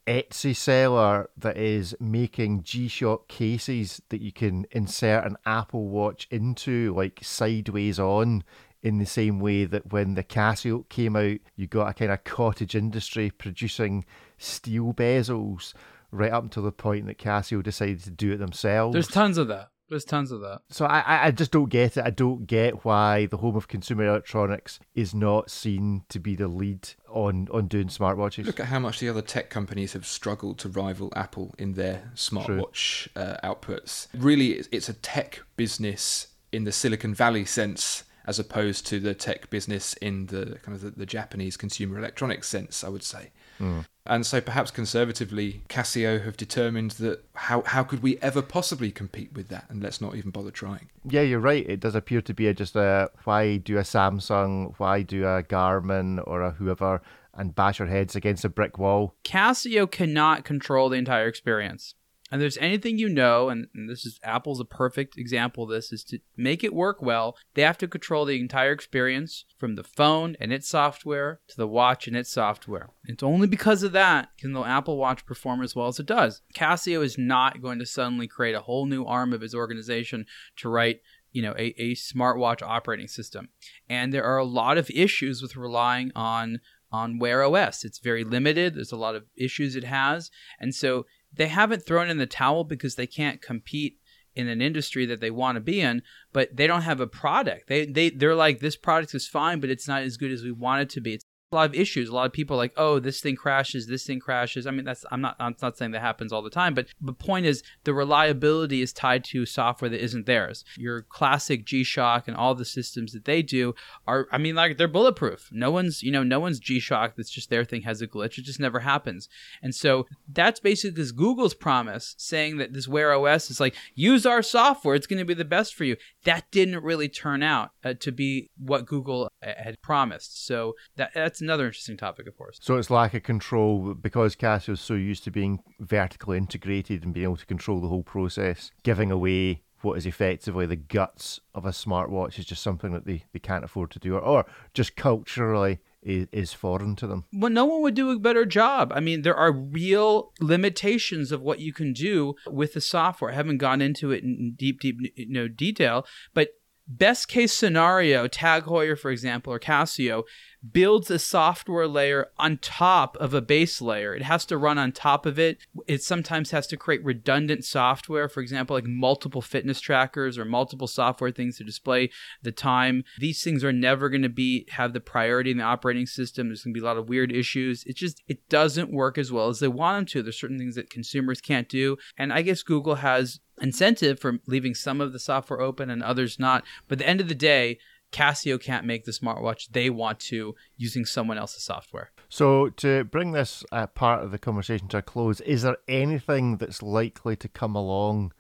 Etsy seller that is making G Shock cases that you can insert an Apple Watch into, like sideways on, in the same way that when the CasiOak came out, you got a kind of cottage industry producing steel bezels right up until the point that Casio decided to do it themselves. There's tons of that. There's tons of that. So I, I just don't get it. I don't get why the home of consumer electronics is not seen to be the lead on, on doing smartwatches. Look at how much the other tech companies have struggled to rival Apple in their smartwatch uh, outputs. Really, it's a tech business in the Silicon Valley sense as opposed to the tech business in the kind of the, the Japanese consumer electronics sense, I would say. Mm. And so perhaps conservatively, Casio have determined that how, how could we ever possibly compete with that? And let's not even bother trying. Yeah, you're right. It does appear to be a, just a why do a Samsung, why do a Garmin or a whoever and bash our heads against a brick wall. Casio cannot control the entire experience and there's anything you know, and, and, this is Apple's a perfect example of this, is to make it work well, they have to control the entire experience from the phone and its software to the watch and its software. It's only because of that can the Apple Watch perform as well as it does. Casio is not going to suddenly create a whole new arm of his organization to write you know a, a smartwatch operating system and there are a lot of issues with relying on on wear os it's very limited there's a lot of issues it has and so they haven't thrown in the towel because they can't compete in an industry that they want to be in, but they don't have a product. They they they're like this product is fine, but it's not as good as we want it to be. A lot of issues. A lot of people are like, oh, this thing crashes, this thing crashes. I mean, that's I'm not I'm not saying that happens all the time, but the point is the reliability is tied to software that isn't theirs. Your classic G-Shock and all the systems that they do are, I mean, like they're bulletproof. No one's you know no one's G-Shock that's just their thing has a glitch. It just never happens. And so that's basically this Google's promise saying that this Wear OS is like use our software, it's going to be the best for you. That didn't really turn out uh, to be what Google uh, had promised. So that that's that's another interesting topic, of course. So it's lack of control because Casio is so used to being vertically integrated and being able to control the whole process, giving away what is effectively the guts of a smartwatch is just something that they, they can't afford to do, or, or just culturally is, is foreign to them. Well, no one would do a better job. I mean, there are real limitations of what you can do with the software. I haven't gone into it in deep, deep you know, detail, but best case scenario, Tag Heuer, for example, or Casio, builds a software layer on top of a base layer. It has to run on top of it. It sometimes has to create redundant software, for example, like multiple fitness trackers or multiple software things to display the time. These things are never going to be have the priority in the operating system. There's going to be a lot of weird issues. It just it doesn't work as well as they want them to. There's certain things that consumers can't do, and I guess Google has incentive for leaving some of the software open and others not. But at the end of the day, Casio can't make the smartwatch they want to using someone else's software. So, to bring this uh, part of the conversation to a close, is there anything that's likely to come along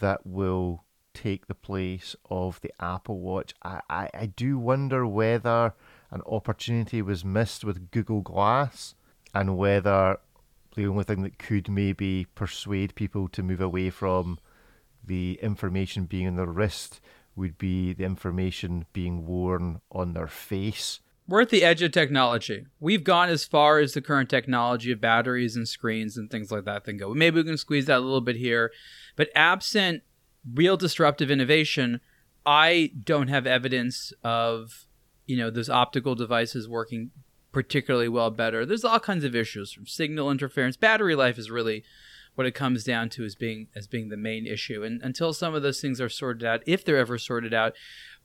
that will take the place of the Apple Watch? I, I, I do wonder whether an opportunity was missed with Google Glass and whether the only thing that could maybe persuade people to move away from the information being in their wrist would be the information being worn on their face. We're at the edge of technology. We've gone as far as the current technology of batteries and screens and things like that can go. Maybe we can squeeze that a little bit here. But absent real disruptive innovation, I don't have evidence of, you know, those optical devices working particularly well better. There's all kinds of issues from signal interference. Battery life is really what it comes down to as being as being the main issue. And until some of those things are sorted out, if they're ever sorted out,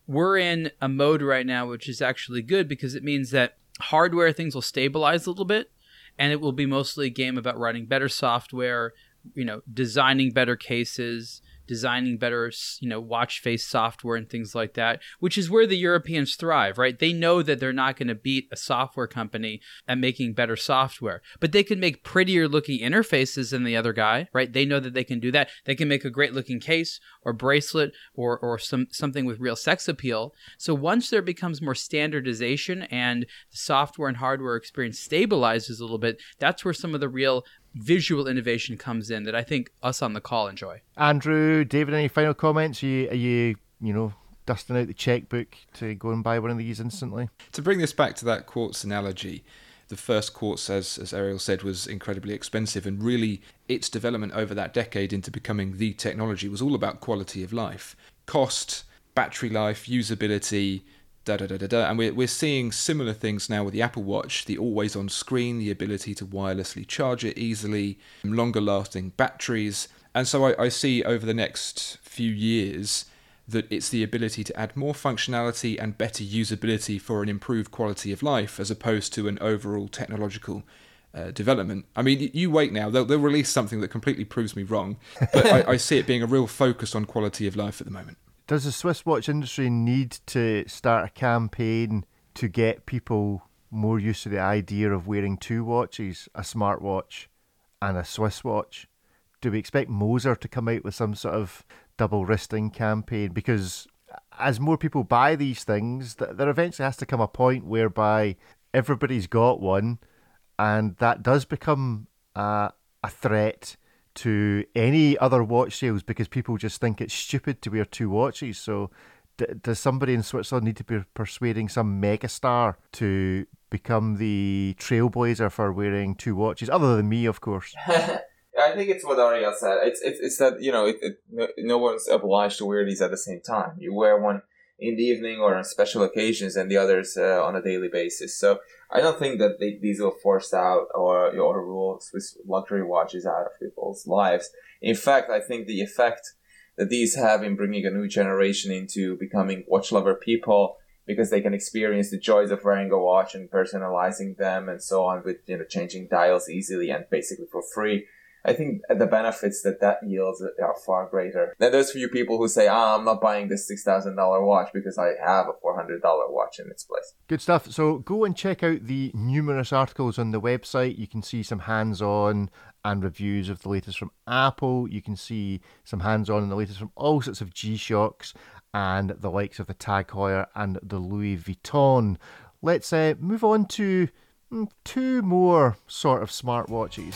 we're in a mode right now which is actually good because it means that hardware things will stabilize a little bit and it will be mostly a game about writing better software, you know, designing better cases, designing better, you know, watch face software and things like that, which is where the Europeans thrive, right? They know that they're not going to beat a software company at making better software, but they can make prettier looking interfaces than the other guy, right? They know that they can do that. They can make a great looking case or bracelet or or some something with real sex appeal. So once there becomes more standardization and the software and hardware experience stabilizes a little bit, that's where some of the real visual innovation comes in that I think us on the call enjoy. Andrew, David, any final comments? Are you, are you, you know, dusting out the checkbook to go and buy one of these instantly? To bring this back to that quartz analogy, the first quartz, as, as Ariel said, was incredibly expensive, and really its development over that decade into becoming the technology was all about quality of life, cost, battery life, usability, da da da da da. And we're, we're seeing similar things now with the Apple Watch the always on screen, the ability to wirelessly charge it easily, longer lasting batteries. And so I, I see over the next few years that it's the ability to add more functionality and better usability for an improved quality of life as opposed to an overall technological uh, development. I mean, you wait now, they'll, they'll release something that completely proves me wrong, but I, I see it being a real focus on quality of life at the moment does the Swiss watch industry need to start a campaign to get people more used to the idea of wearing two watches, a smartwatch and a Swiss watch? Do we expect Moser to come out with some sort of double wristing campaign? Because as more people buy these things, there eventually has to come a point whereby everybody's got one, and that does become a, a threat to any other watch sales because people just think it's stupid to wear two watches. So, d- does somebody in Switzerland need to be persuading some megastar to become the trailblazer for wearing two watches, other than me, of course? I think it's what Ariel said. It's it's, it's that you know it, it, no, no one's obliged to wear these at the same time. You wear one in the evening or on special occasions, and the others uh, on a daily basis. So I don't think that they, these will force out or or rule Swiss luxury watches out of people's lives. In fact, I think the effect that these have in bringing a new generation into becoming watch lover people because they can experience the joys of wearing a watch and personalizing them and so on with you know changing dials easily and basically for free I think the benefits that that yields are far greater than those few people who say, "Ah, I'm not buying this six thousand dollar watch because I have a four hundred dollar watch in its place." Good stuff. So go and check out the numerous articles on the website. You can see some hands-on and reviews of the latest from Apple. You can see some hands-on and the latest from all sorts of G-Shocks and the likes of the Tag Heuer and the Louis Vuitton. Let's uh, move on to mm, two more sort of smartwatches.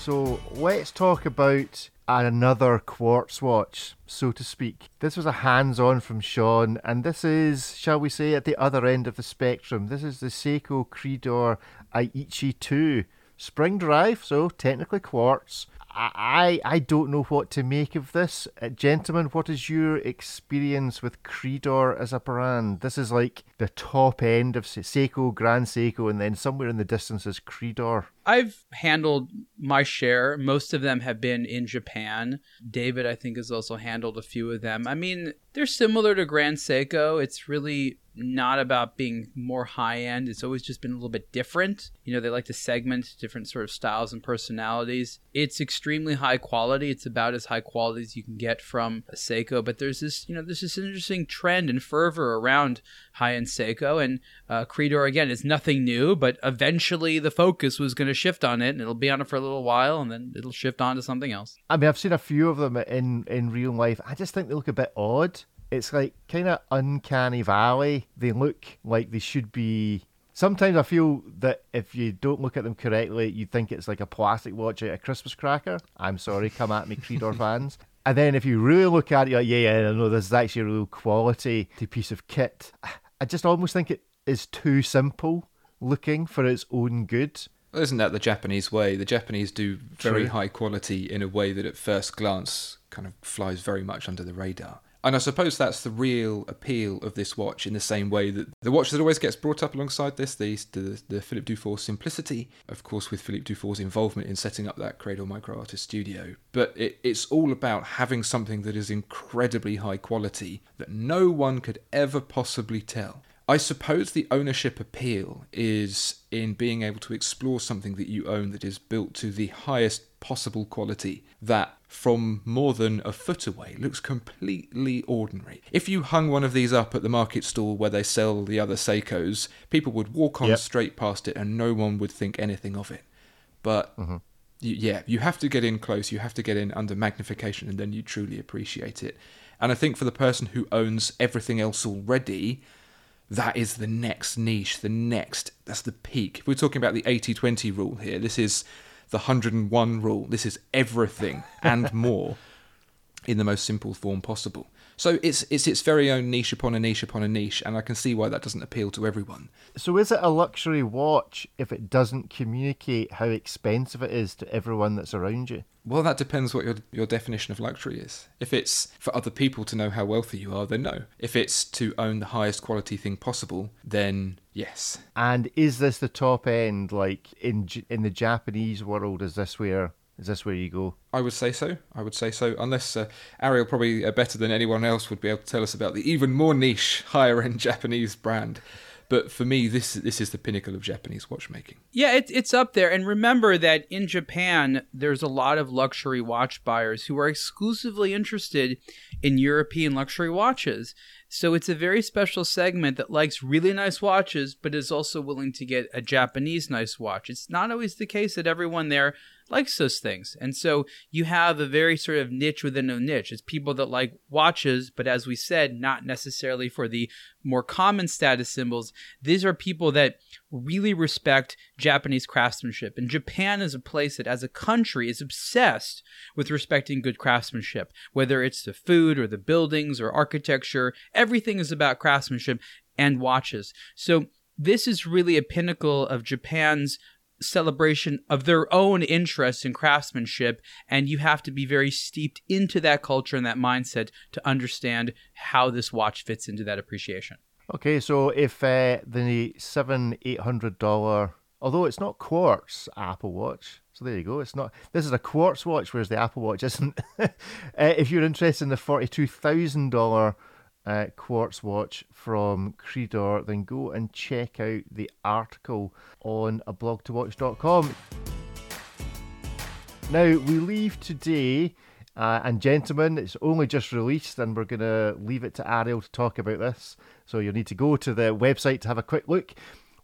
So let's talk about another quartz watch, so to speak. This was a hands on from Sean, and this is, shall we say, at the other end of the spectrum. This is the Seiko Credor Eichi 2. Spring drive, so technically quartz, I I don't know what to make of this, uh, gentlemen. What is your experience with Credor as a brand? This is like the top end of Seiko, Grand Seiko, and then somewhere in the distance is Credor. I've handled my share. Most of them have been in Japan. David, I think, has also handled a few of them. I mean, they're similar to Grand Seiko. It's really not about being more high end. It's always just been a little bit different. You know, they like to segment different sort of styles and personalities. It's extremely high quality. It's about as high quality as you can get from a Seiko. But there's this, you know, there's this interesting trend and fervor around high end Seiko. And uh, Credor, again, is nothing new, but eventually the focus was going to shift on it and it'll be on it for a little while and then it'll shift on to something else. I mean, I've seen a few of them in, in real life. I just think they look a bit odd it's like kind of uncanny valley. They look like they should be. Sometimes I feel that if you don't look at them correctly, you think it's like a plastic watch out a Christmas cracker. I'm sorry, come at me, Credor fans. And then if you really look at it, like, yeah, yeah, I know this is actually a real quality piece of kit. I just almost think it is too simple looking for its own good. Isn't that the Japanese way? The Japanese do very True. high quality in a way that at first glance kind of flies very much under the radar. And I suppose that's the real appeal of this watch in the same way that the watch that always gets brought up alongside this, the, the, the Philippe Dufour Simplicity, of course, with Philippe Dufour's involvement in setting up that Credor Micro Artist studio. But it, it's all about having something that is incredibly high quality that no one could ever possibly tell. I suppose the ownership appeal is in being able to explore something that you own that is built to the highest possible quality that from more than a foot away looks completely ordinary. If you hung one of these up at the market stall where they sell the other Seikos, people would walk on Yep. straight past it and no one would think anything of it. But mm-hmm. you, yeah, you have to get in close, you have to get in under magnification, and then you truly appreciate it. And I think for the person who owns everything else already, that is the next niche, the next, that's the peak. If we're talking about the 80 20 rule here, this is the 101 rule. This is everything and more in the most simple form possible. So it's it's its very own niche upon a niche upon a niche, and I can see why that doesn't appeal to everyone. So is it a luxury watch if it doesn't communicate how expensive it is to everyone that's around you? Well, that depends what your your definition of luxury is. If it's for other people to know how wealthy you are, then no. If it's to own the highest quality thing possible, then yes. And is this the top end? Like in in the Japanese world, is this where is this where you go? I would say so. I would say so. Unless uh, Ariel, probably uh, better than anyone else, would be able to tell us about the even more niche, higher end Japanese brand. But for me, this this is the pinnacle of Japanese watchmaking. Yeah, it, it's up there. And remember that in Japan, there's a lot of luxury watch buyers who are exclusively interested in European luxury watches. So it's a very special segment that likes really nice watches, but is also willing to get a Japanese nice watch. It's not always the case that everyone there likes those things. And so you have a very sort of niche within a niche. It's people that like watches, but as we said, not necessarily for the more common status symbols. These are people that really respect Japanese craftsmanship. And Japan is a place that, as a country, is obsessed with respecting good craftsmanship, whether it's the food or the buildings or architecture. Everything is about craftsmanship and watches. So this is really a pinnacle of Japan's celebration of their own interest in craftsmanship and you have to be very steeped into that culture and that mindset to understand how this watch fits into that appreciation Okay, so if uh, the seven eight hundred dollar, although it's not quartz Apple Watch, so there you go. It's not. This is a quartz watch, whereas the Apple Watch isn't. uh, if you're interested in the forty two thousand dollar uh, quartz watch from Credor, then go and check out the article on a blog2watch.com. Now we leave today, uh, and gentlemen, it's only just released, and we're going to leave it to Ariel to talk about this. So you'll need to go to the website to have a quick look.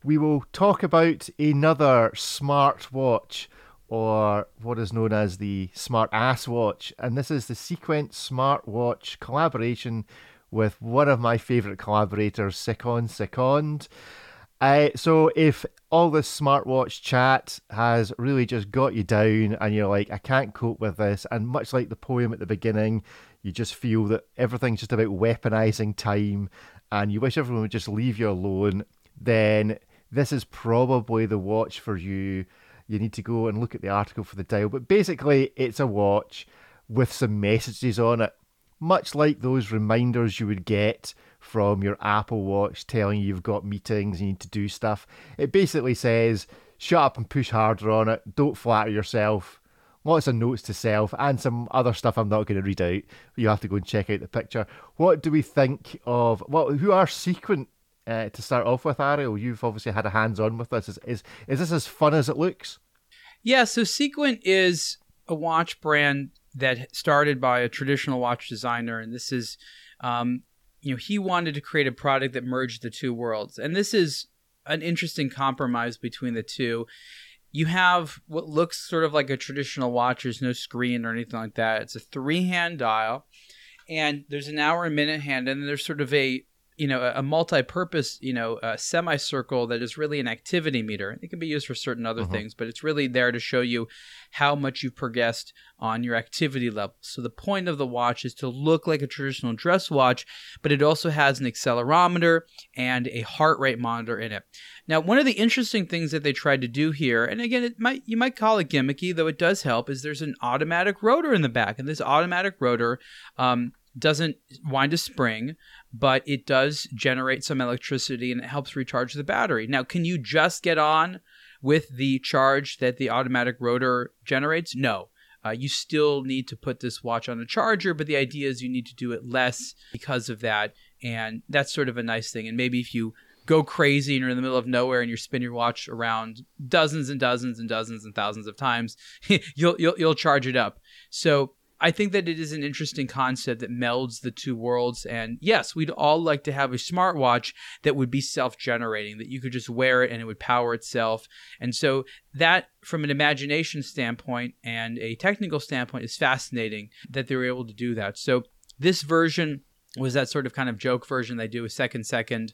We will talk about another smart watch, or what is known as the Smart Ass Watch, and this is the Sequent Smart Watch collaboration with one of my favourite collaborators, Second Second. Uh, so if all this smartwatch chat has really just got you down and you're like, I can't cope with this, and much like the poem at the beginning, you just feel that everything's just about weaponizing time and you wish everyone would just leave you alone, then this is probably the watch for you. You need to go and look at the article for the dial. But basically, it's a watch with some messages on it, much like those reminders you would get from your Apple Watch telling you you've got meetings, you need to do stuff. It basically says, shut up and push harder on it, don't flatter yourself. Lots of notes to self and some other stuff I'm not going to read out. You have to go and check out the picture. What do we think of Well, Who are Sequent uh, to start off with, Ariel? You've obviously had a hands on with this. Is, is is this as fun as it looks? Yeah, so Sequent is a watch brand that started by a traditional watch designer, and this is, um, you know, he wanted to create a product that merged the two worlds, and this is an interesting compromise between the two. You have what looks sort of like a traditional watch. There's no screen or anything like that. It's a three-hand dial, and there's an hour and minute hand, and there's sort of a you know a multi-purpose you know a semicircle that is really an activity meter. It can be used for certain other Uh-huh. things but it's really there to show you how much you've progressed on your activity level. So the point of the watch is to look like a traditional dress watch but it also has an accelerometer and a heart rate monitor in it. Now one of the interesting things that they tried to do here and again it might you might call it gimmicky though it does help is there's an automatic rotor in the back and this automatic rotor um, doesn't wind a spring but it does generate some electricity and it helps recharge the battery. Now, can you just get on with the charge that the automatic rotor generates? No. Uh, you still need to put this watch on a charger, but the idea is you need to do it less because of that. And that's sort of a nice thing. And maybe if you go crazy and you're in the middle of nowhere and you spin your watch around dozens and dozens and dozens and thousands of times, you'll, you'll you'll charge it up. So I think that it is an interesting concept that melds the two worlds. And yes, we'd all like to have a smartwatch that would be self generating, that you could just wear it and it would power itself. And so, that, from an imagination standpoint and a technical standpoint, is fascinating that they were able to do that. So, this version was that sort of kind of joke version they do a second second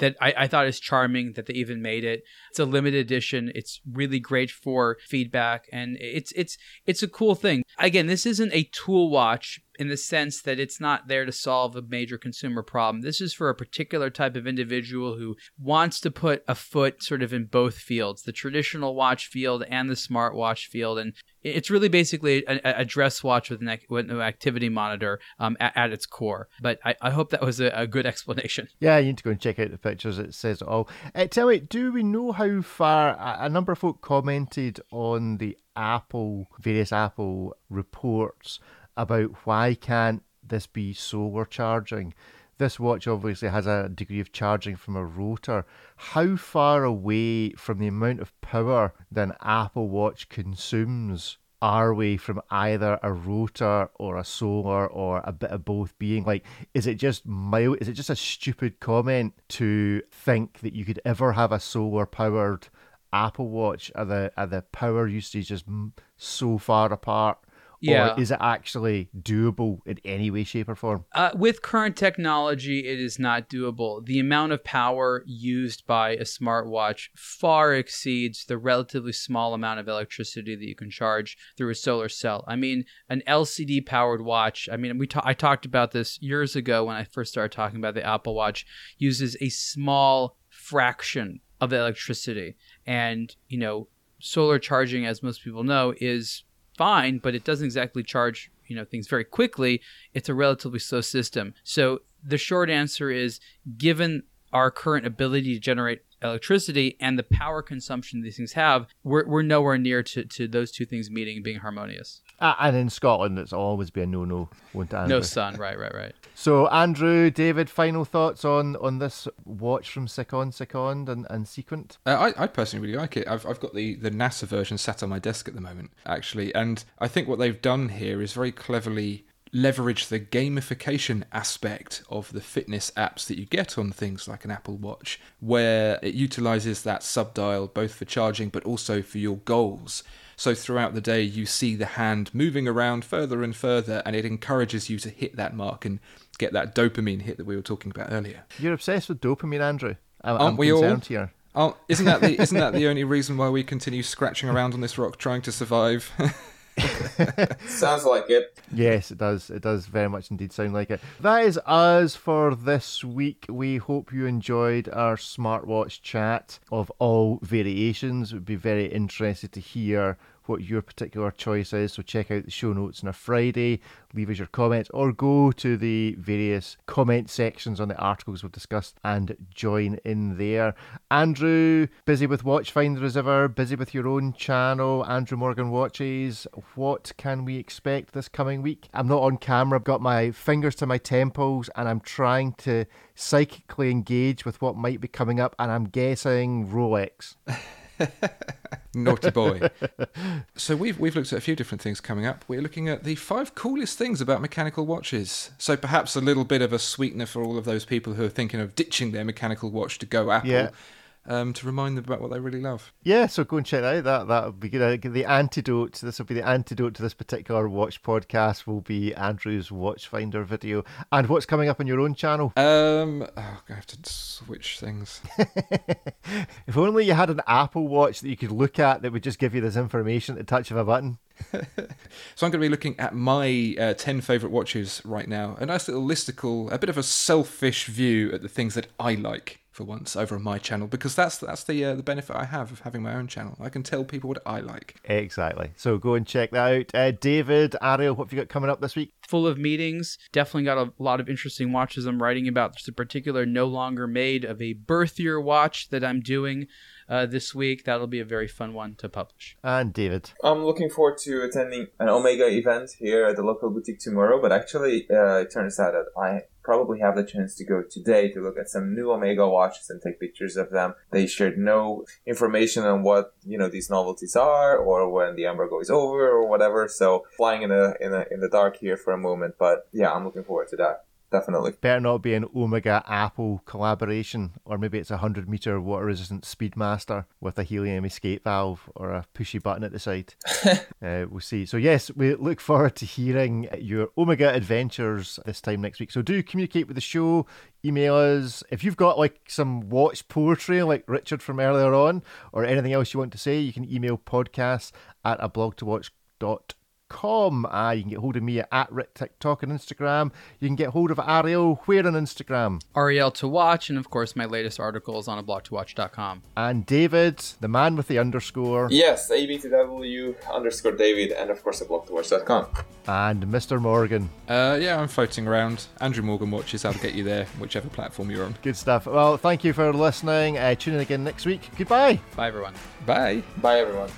that I, I, thought is charming that they even made it. It's a limited edition. It's really great for feedback and it's it's it's a cool thing. Again, this isn't a tool watch in the sense that it's not there to solve a major consumer problem. This is for a particular type of individual who wants to put a foot sort of in both fields, the traditional watch field and the smartwatch field. And it's really basically a, a dress watch with an, with an activity monitor um, at, at, its core. But I, I hope that was a, a, good explanation. Yeah, you need to go and check out the pictures. It says it all. Uh, tell me, do we know how far a, a number of folk commented on the Apple, various Apple reports about why can't this be solar charging? This watch obviously has a degree of charging from a rotor. How far away from the amount of power that an Apple Watch consumes are we from either a rotor or a solar or a bit of both being? Like is it just mild is it just a stupid comment to think that you could ever have a solar powered apple watch? Are the are the power usages so far apart yeah. Or is it actually doable in any way, shape, or form? Uh, with current technology, it is not doable. The amount of power used by a smartwatch far exceeds the relatively small amount of electricity that you can charge through a solar cell. I mean, an LCD powered watch. I mean, we ta- I talked about this years ago when I first started talking about the Apple Watch. Uses a small fraction of electricity, and you know, solar charging, as most people know, is fine, but it doesn't exactly charge you know things very quickly. It's a relatively slow system. So the short answer is, given our current ability to generate electricity and the power consumption these things have, we're, we're nowhere near to, to those two things meeting being harmonious. Uh, and in Scotland, it's always been a no no, won't it? No sun, right, right, right. So, Andrew, David, final thoughts on, on this watch from Second Second and, and Sequent? Uh, I, I personally really like it. I've, I've got the, the NASA version sat on my desk at the moment, actually. And I think what they've done here is very cleverly leverage the gamification aspect of the fitness apps that you get on things like an Apple Watch, where it utilizes that subdial both for charging but also for your goals. So throughout the day, you see the hand moving around further and further, and it encourages you to hit that mark and get that dopamine hit that we were talking about earlier. You're obsessed with dopamine, Andrew. I'm, Aren't I'm we all? Here. Oh, isn't that the isn't that the only reason why we continue scratching around on this rock trying to survive? Sounds like it. Yes, it does. It does very much indeed sound like it. That is us for this week. We hope you enjoyed our smartwatch chat of all variations. We'd be very interested to hear what your particular choice is. So check out the show notes on a Friday, leave us your comments, or go to the various comment sections on the articles we've discussed and join in there. Andrew, busy with Watchfinder as ever, busy with your own channel, Andrew Morgan Watches. What can we expect this coming week? I'm not on camera, I've got my fingers to my temples, and I'm trying to psychically engage with what might be coming up, and I'm guessing Rolex. Naughty boy. so we've we've looked at a few different things coming up. We're looking at the five coolest things about mechanical watches. So perhaps a little bit of a sweetener for all of those people who are thinking of ditching their mechanical watch to go Apple. Yeah um, to remind them about what they really love. Yeah, so go and check that out. That that would be good. The antidote. This will be the antidote to this particular watch podcast. Will be Andrew's Watchfinder video. And what's coming up on your own channel? Um, oh, I have to switch things. if only you had an Apple Watch that you could look at that would just give you this information at the touch of a button. so I'm going to be looking at my uh, 10 favourite watches right now. A nice little listicle, a bit of a selfish view at the things that I like for once over on my channel because that's that's the uh, the benefit I have of having my own channel. I can tell people what I like. Exactly. So go and check that out. Uh, David, Ariel, what have you got coming up this week? Full of meetings. Definitely got a lot of interesting watches I'm writing about. There's a particular no longer made of a birth year watch that I'm doing uh, this week. That'll be a very fun one to publish. And David. I'm looking forward to attending an Omega event here at the local boutique tomorrow, but actually, uh, it turns out that I probably have the chance to go today to look at some new Omega watches and take pictures of them. They shared no information on what you know these novelties are or when the embargo is over or whatever. So flying in a in a in the dark here for a moment, but yeah, I'm looking forward to that definitely. Better not be an Omega Apple collaboration, or maybe it's a 100 meter water resistant Speedmaster with a helium escape valve or a pushy button at the side. uh, we'll see. So, yes, we look forward to hearing your Omega adventures this time next week. So, do communicate with the show, email us. If you've got like some watch poetry like Richard from earlier on, or anything else you want to say, you can email podcast at a blog to watch dot com. Uh, you can get hold of me at Rick TikTok on Instagram. You can get hold of Ariel where on Instagram. Ariel to watch, and of course my latest article is on a blog2watch.com. And David, the man with the underscore. Yes, ABTW underscore David, and of course at blog2watch.com. And Mr. Morgan. Uh, yeah, I'm floating around. Andrew Morgan watches. I'll get you there, whichever platform you're on. Good stuff. Well, thank you for listening. Uh, tune in again next week. Goodbye. Bye, everyone. Bye. Bye, everyone.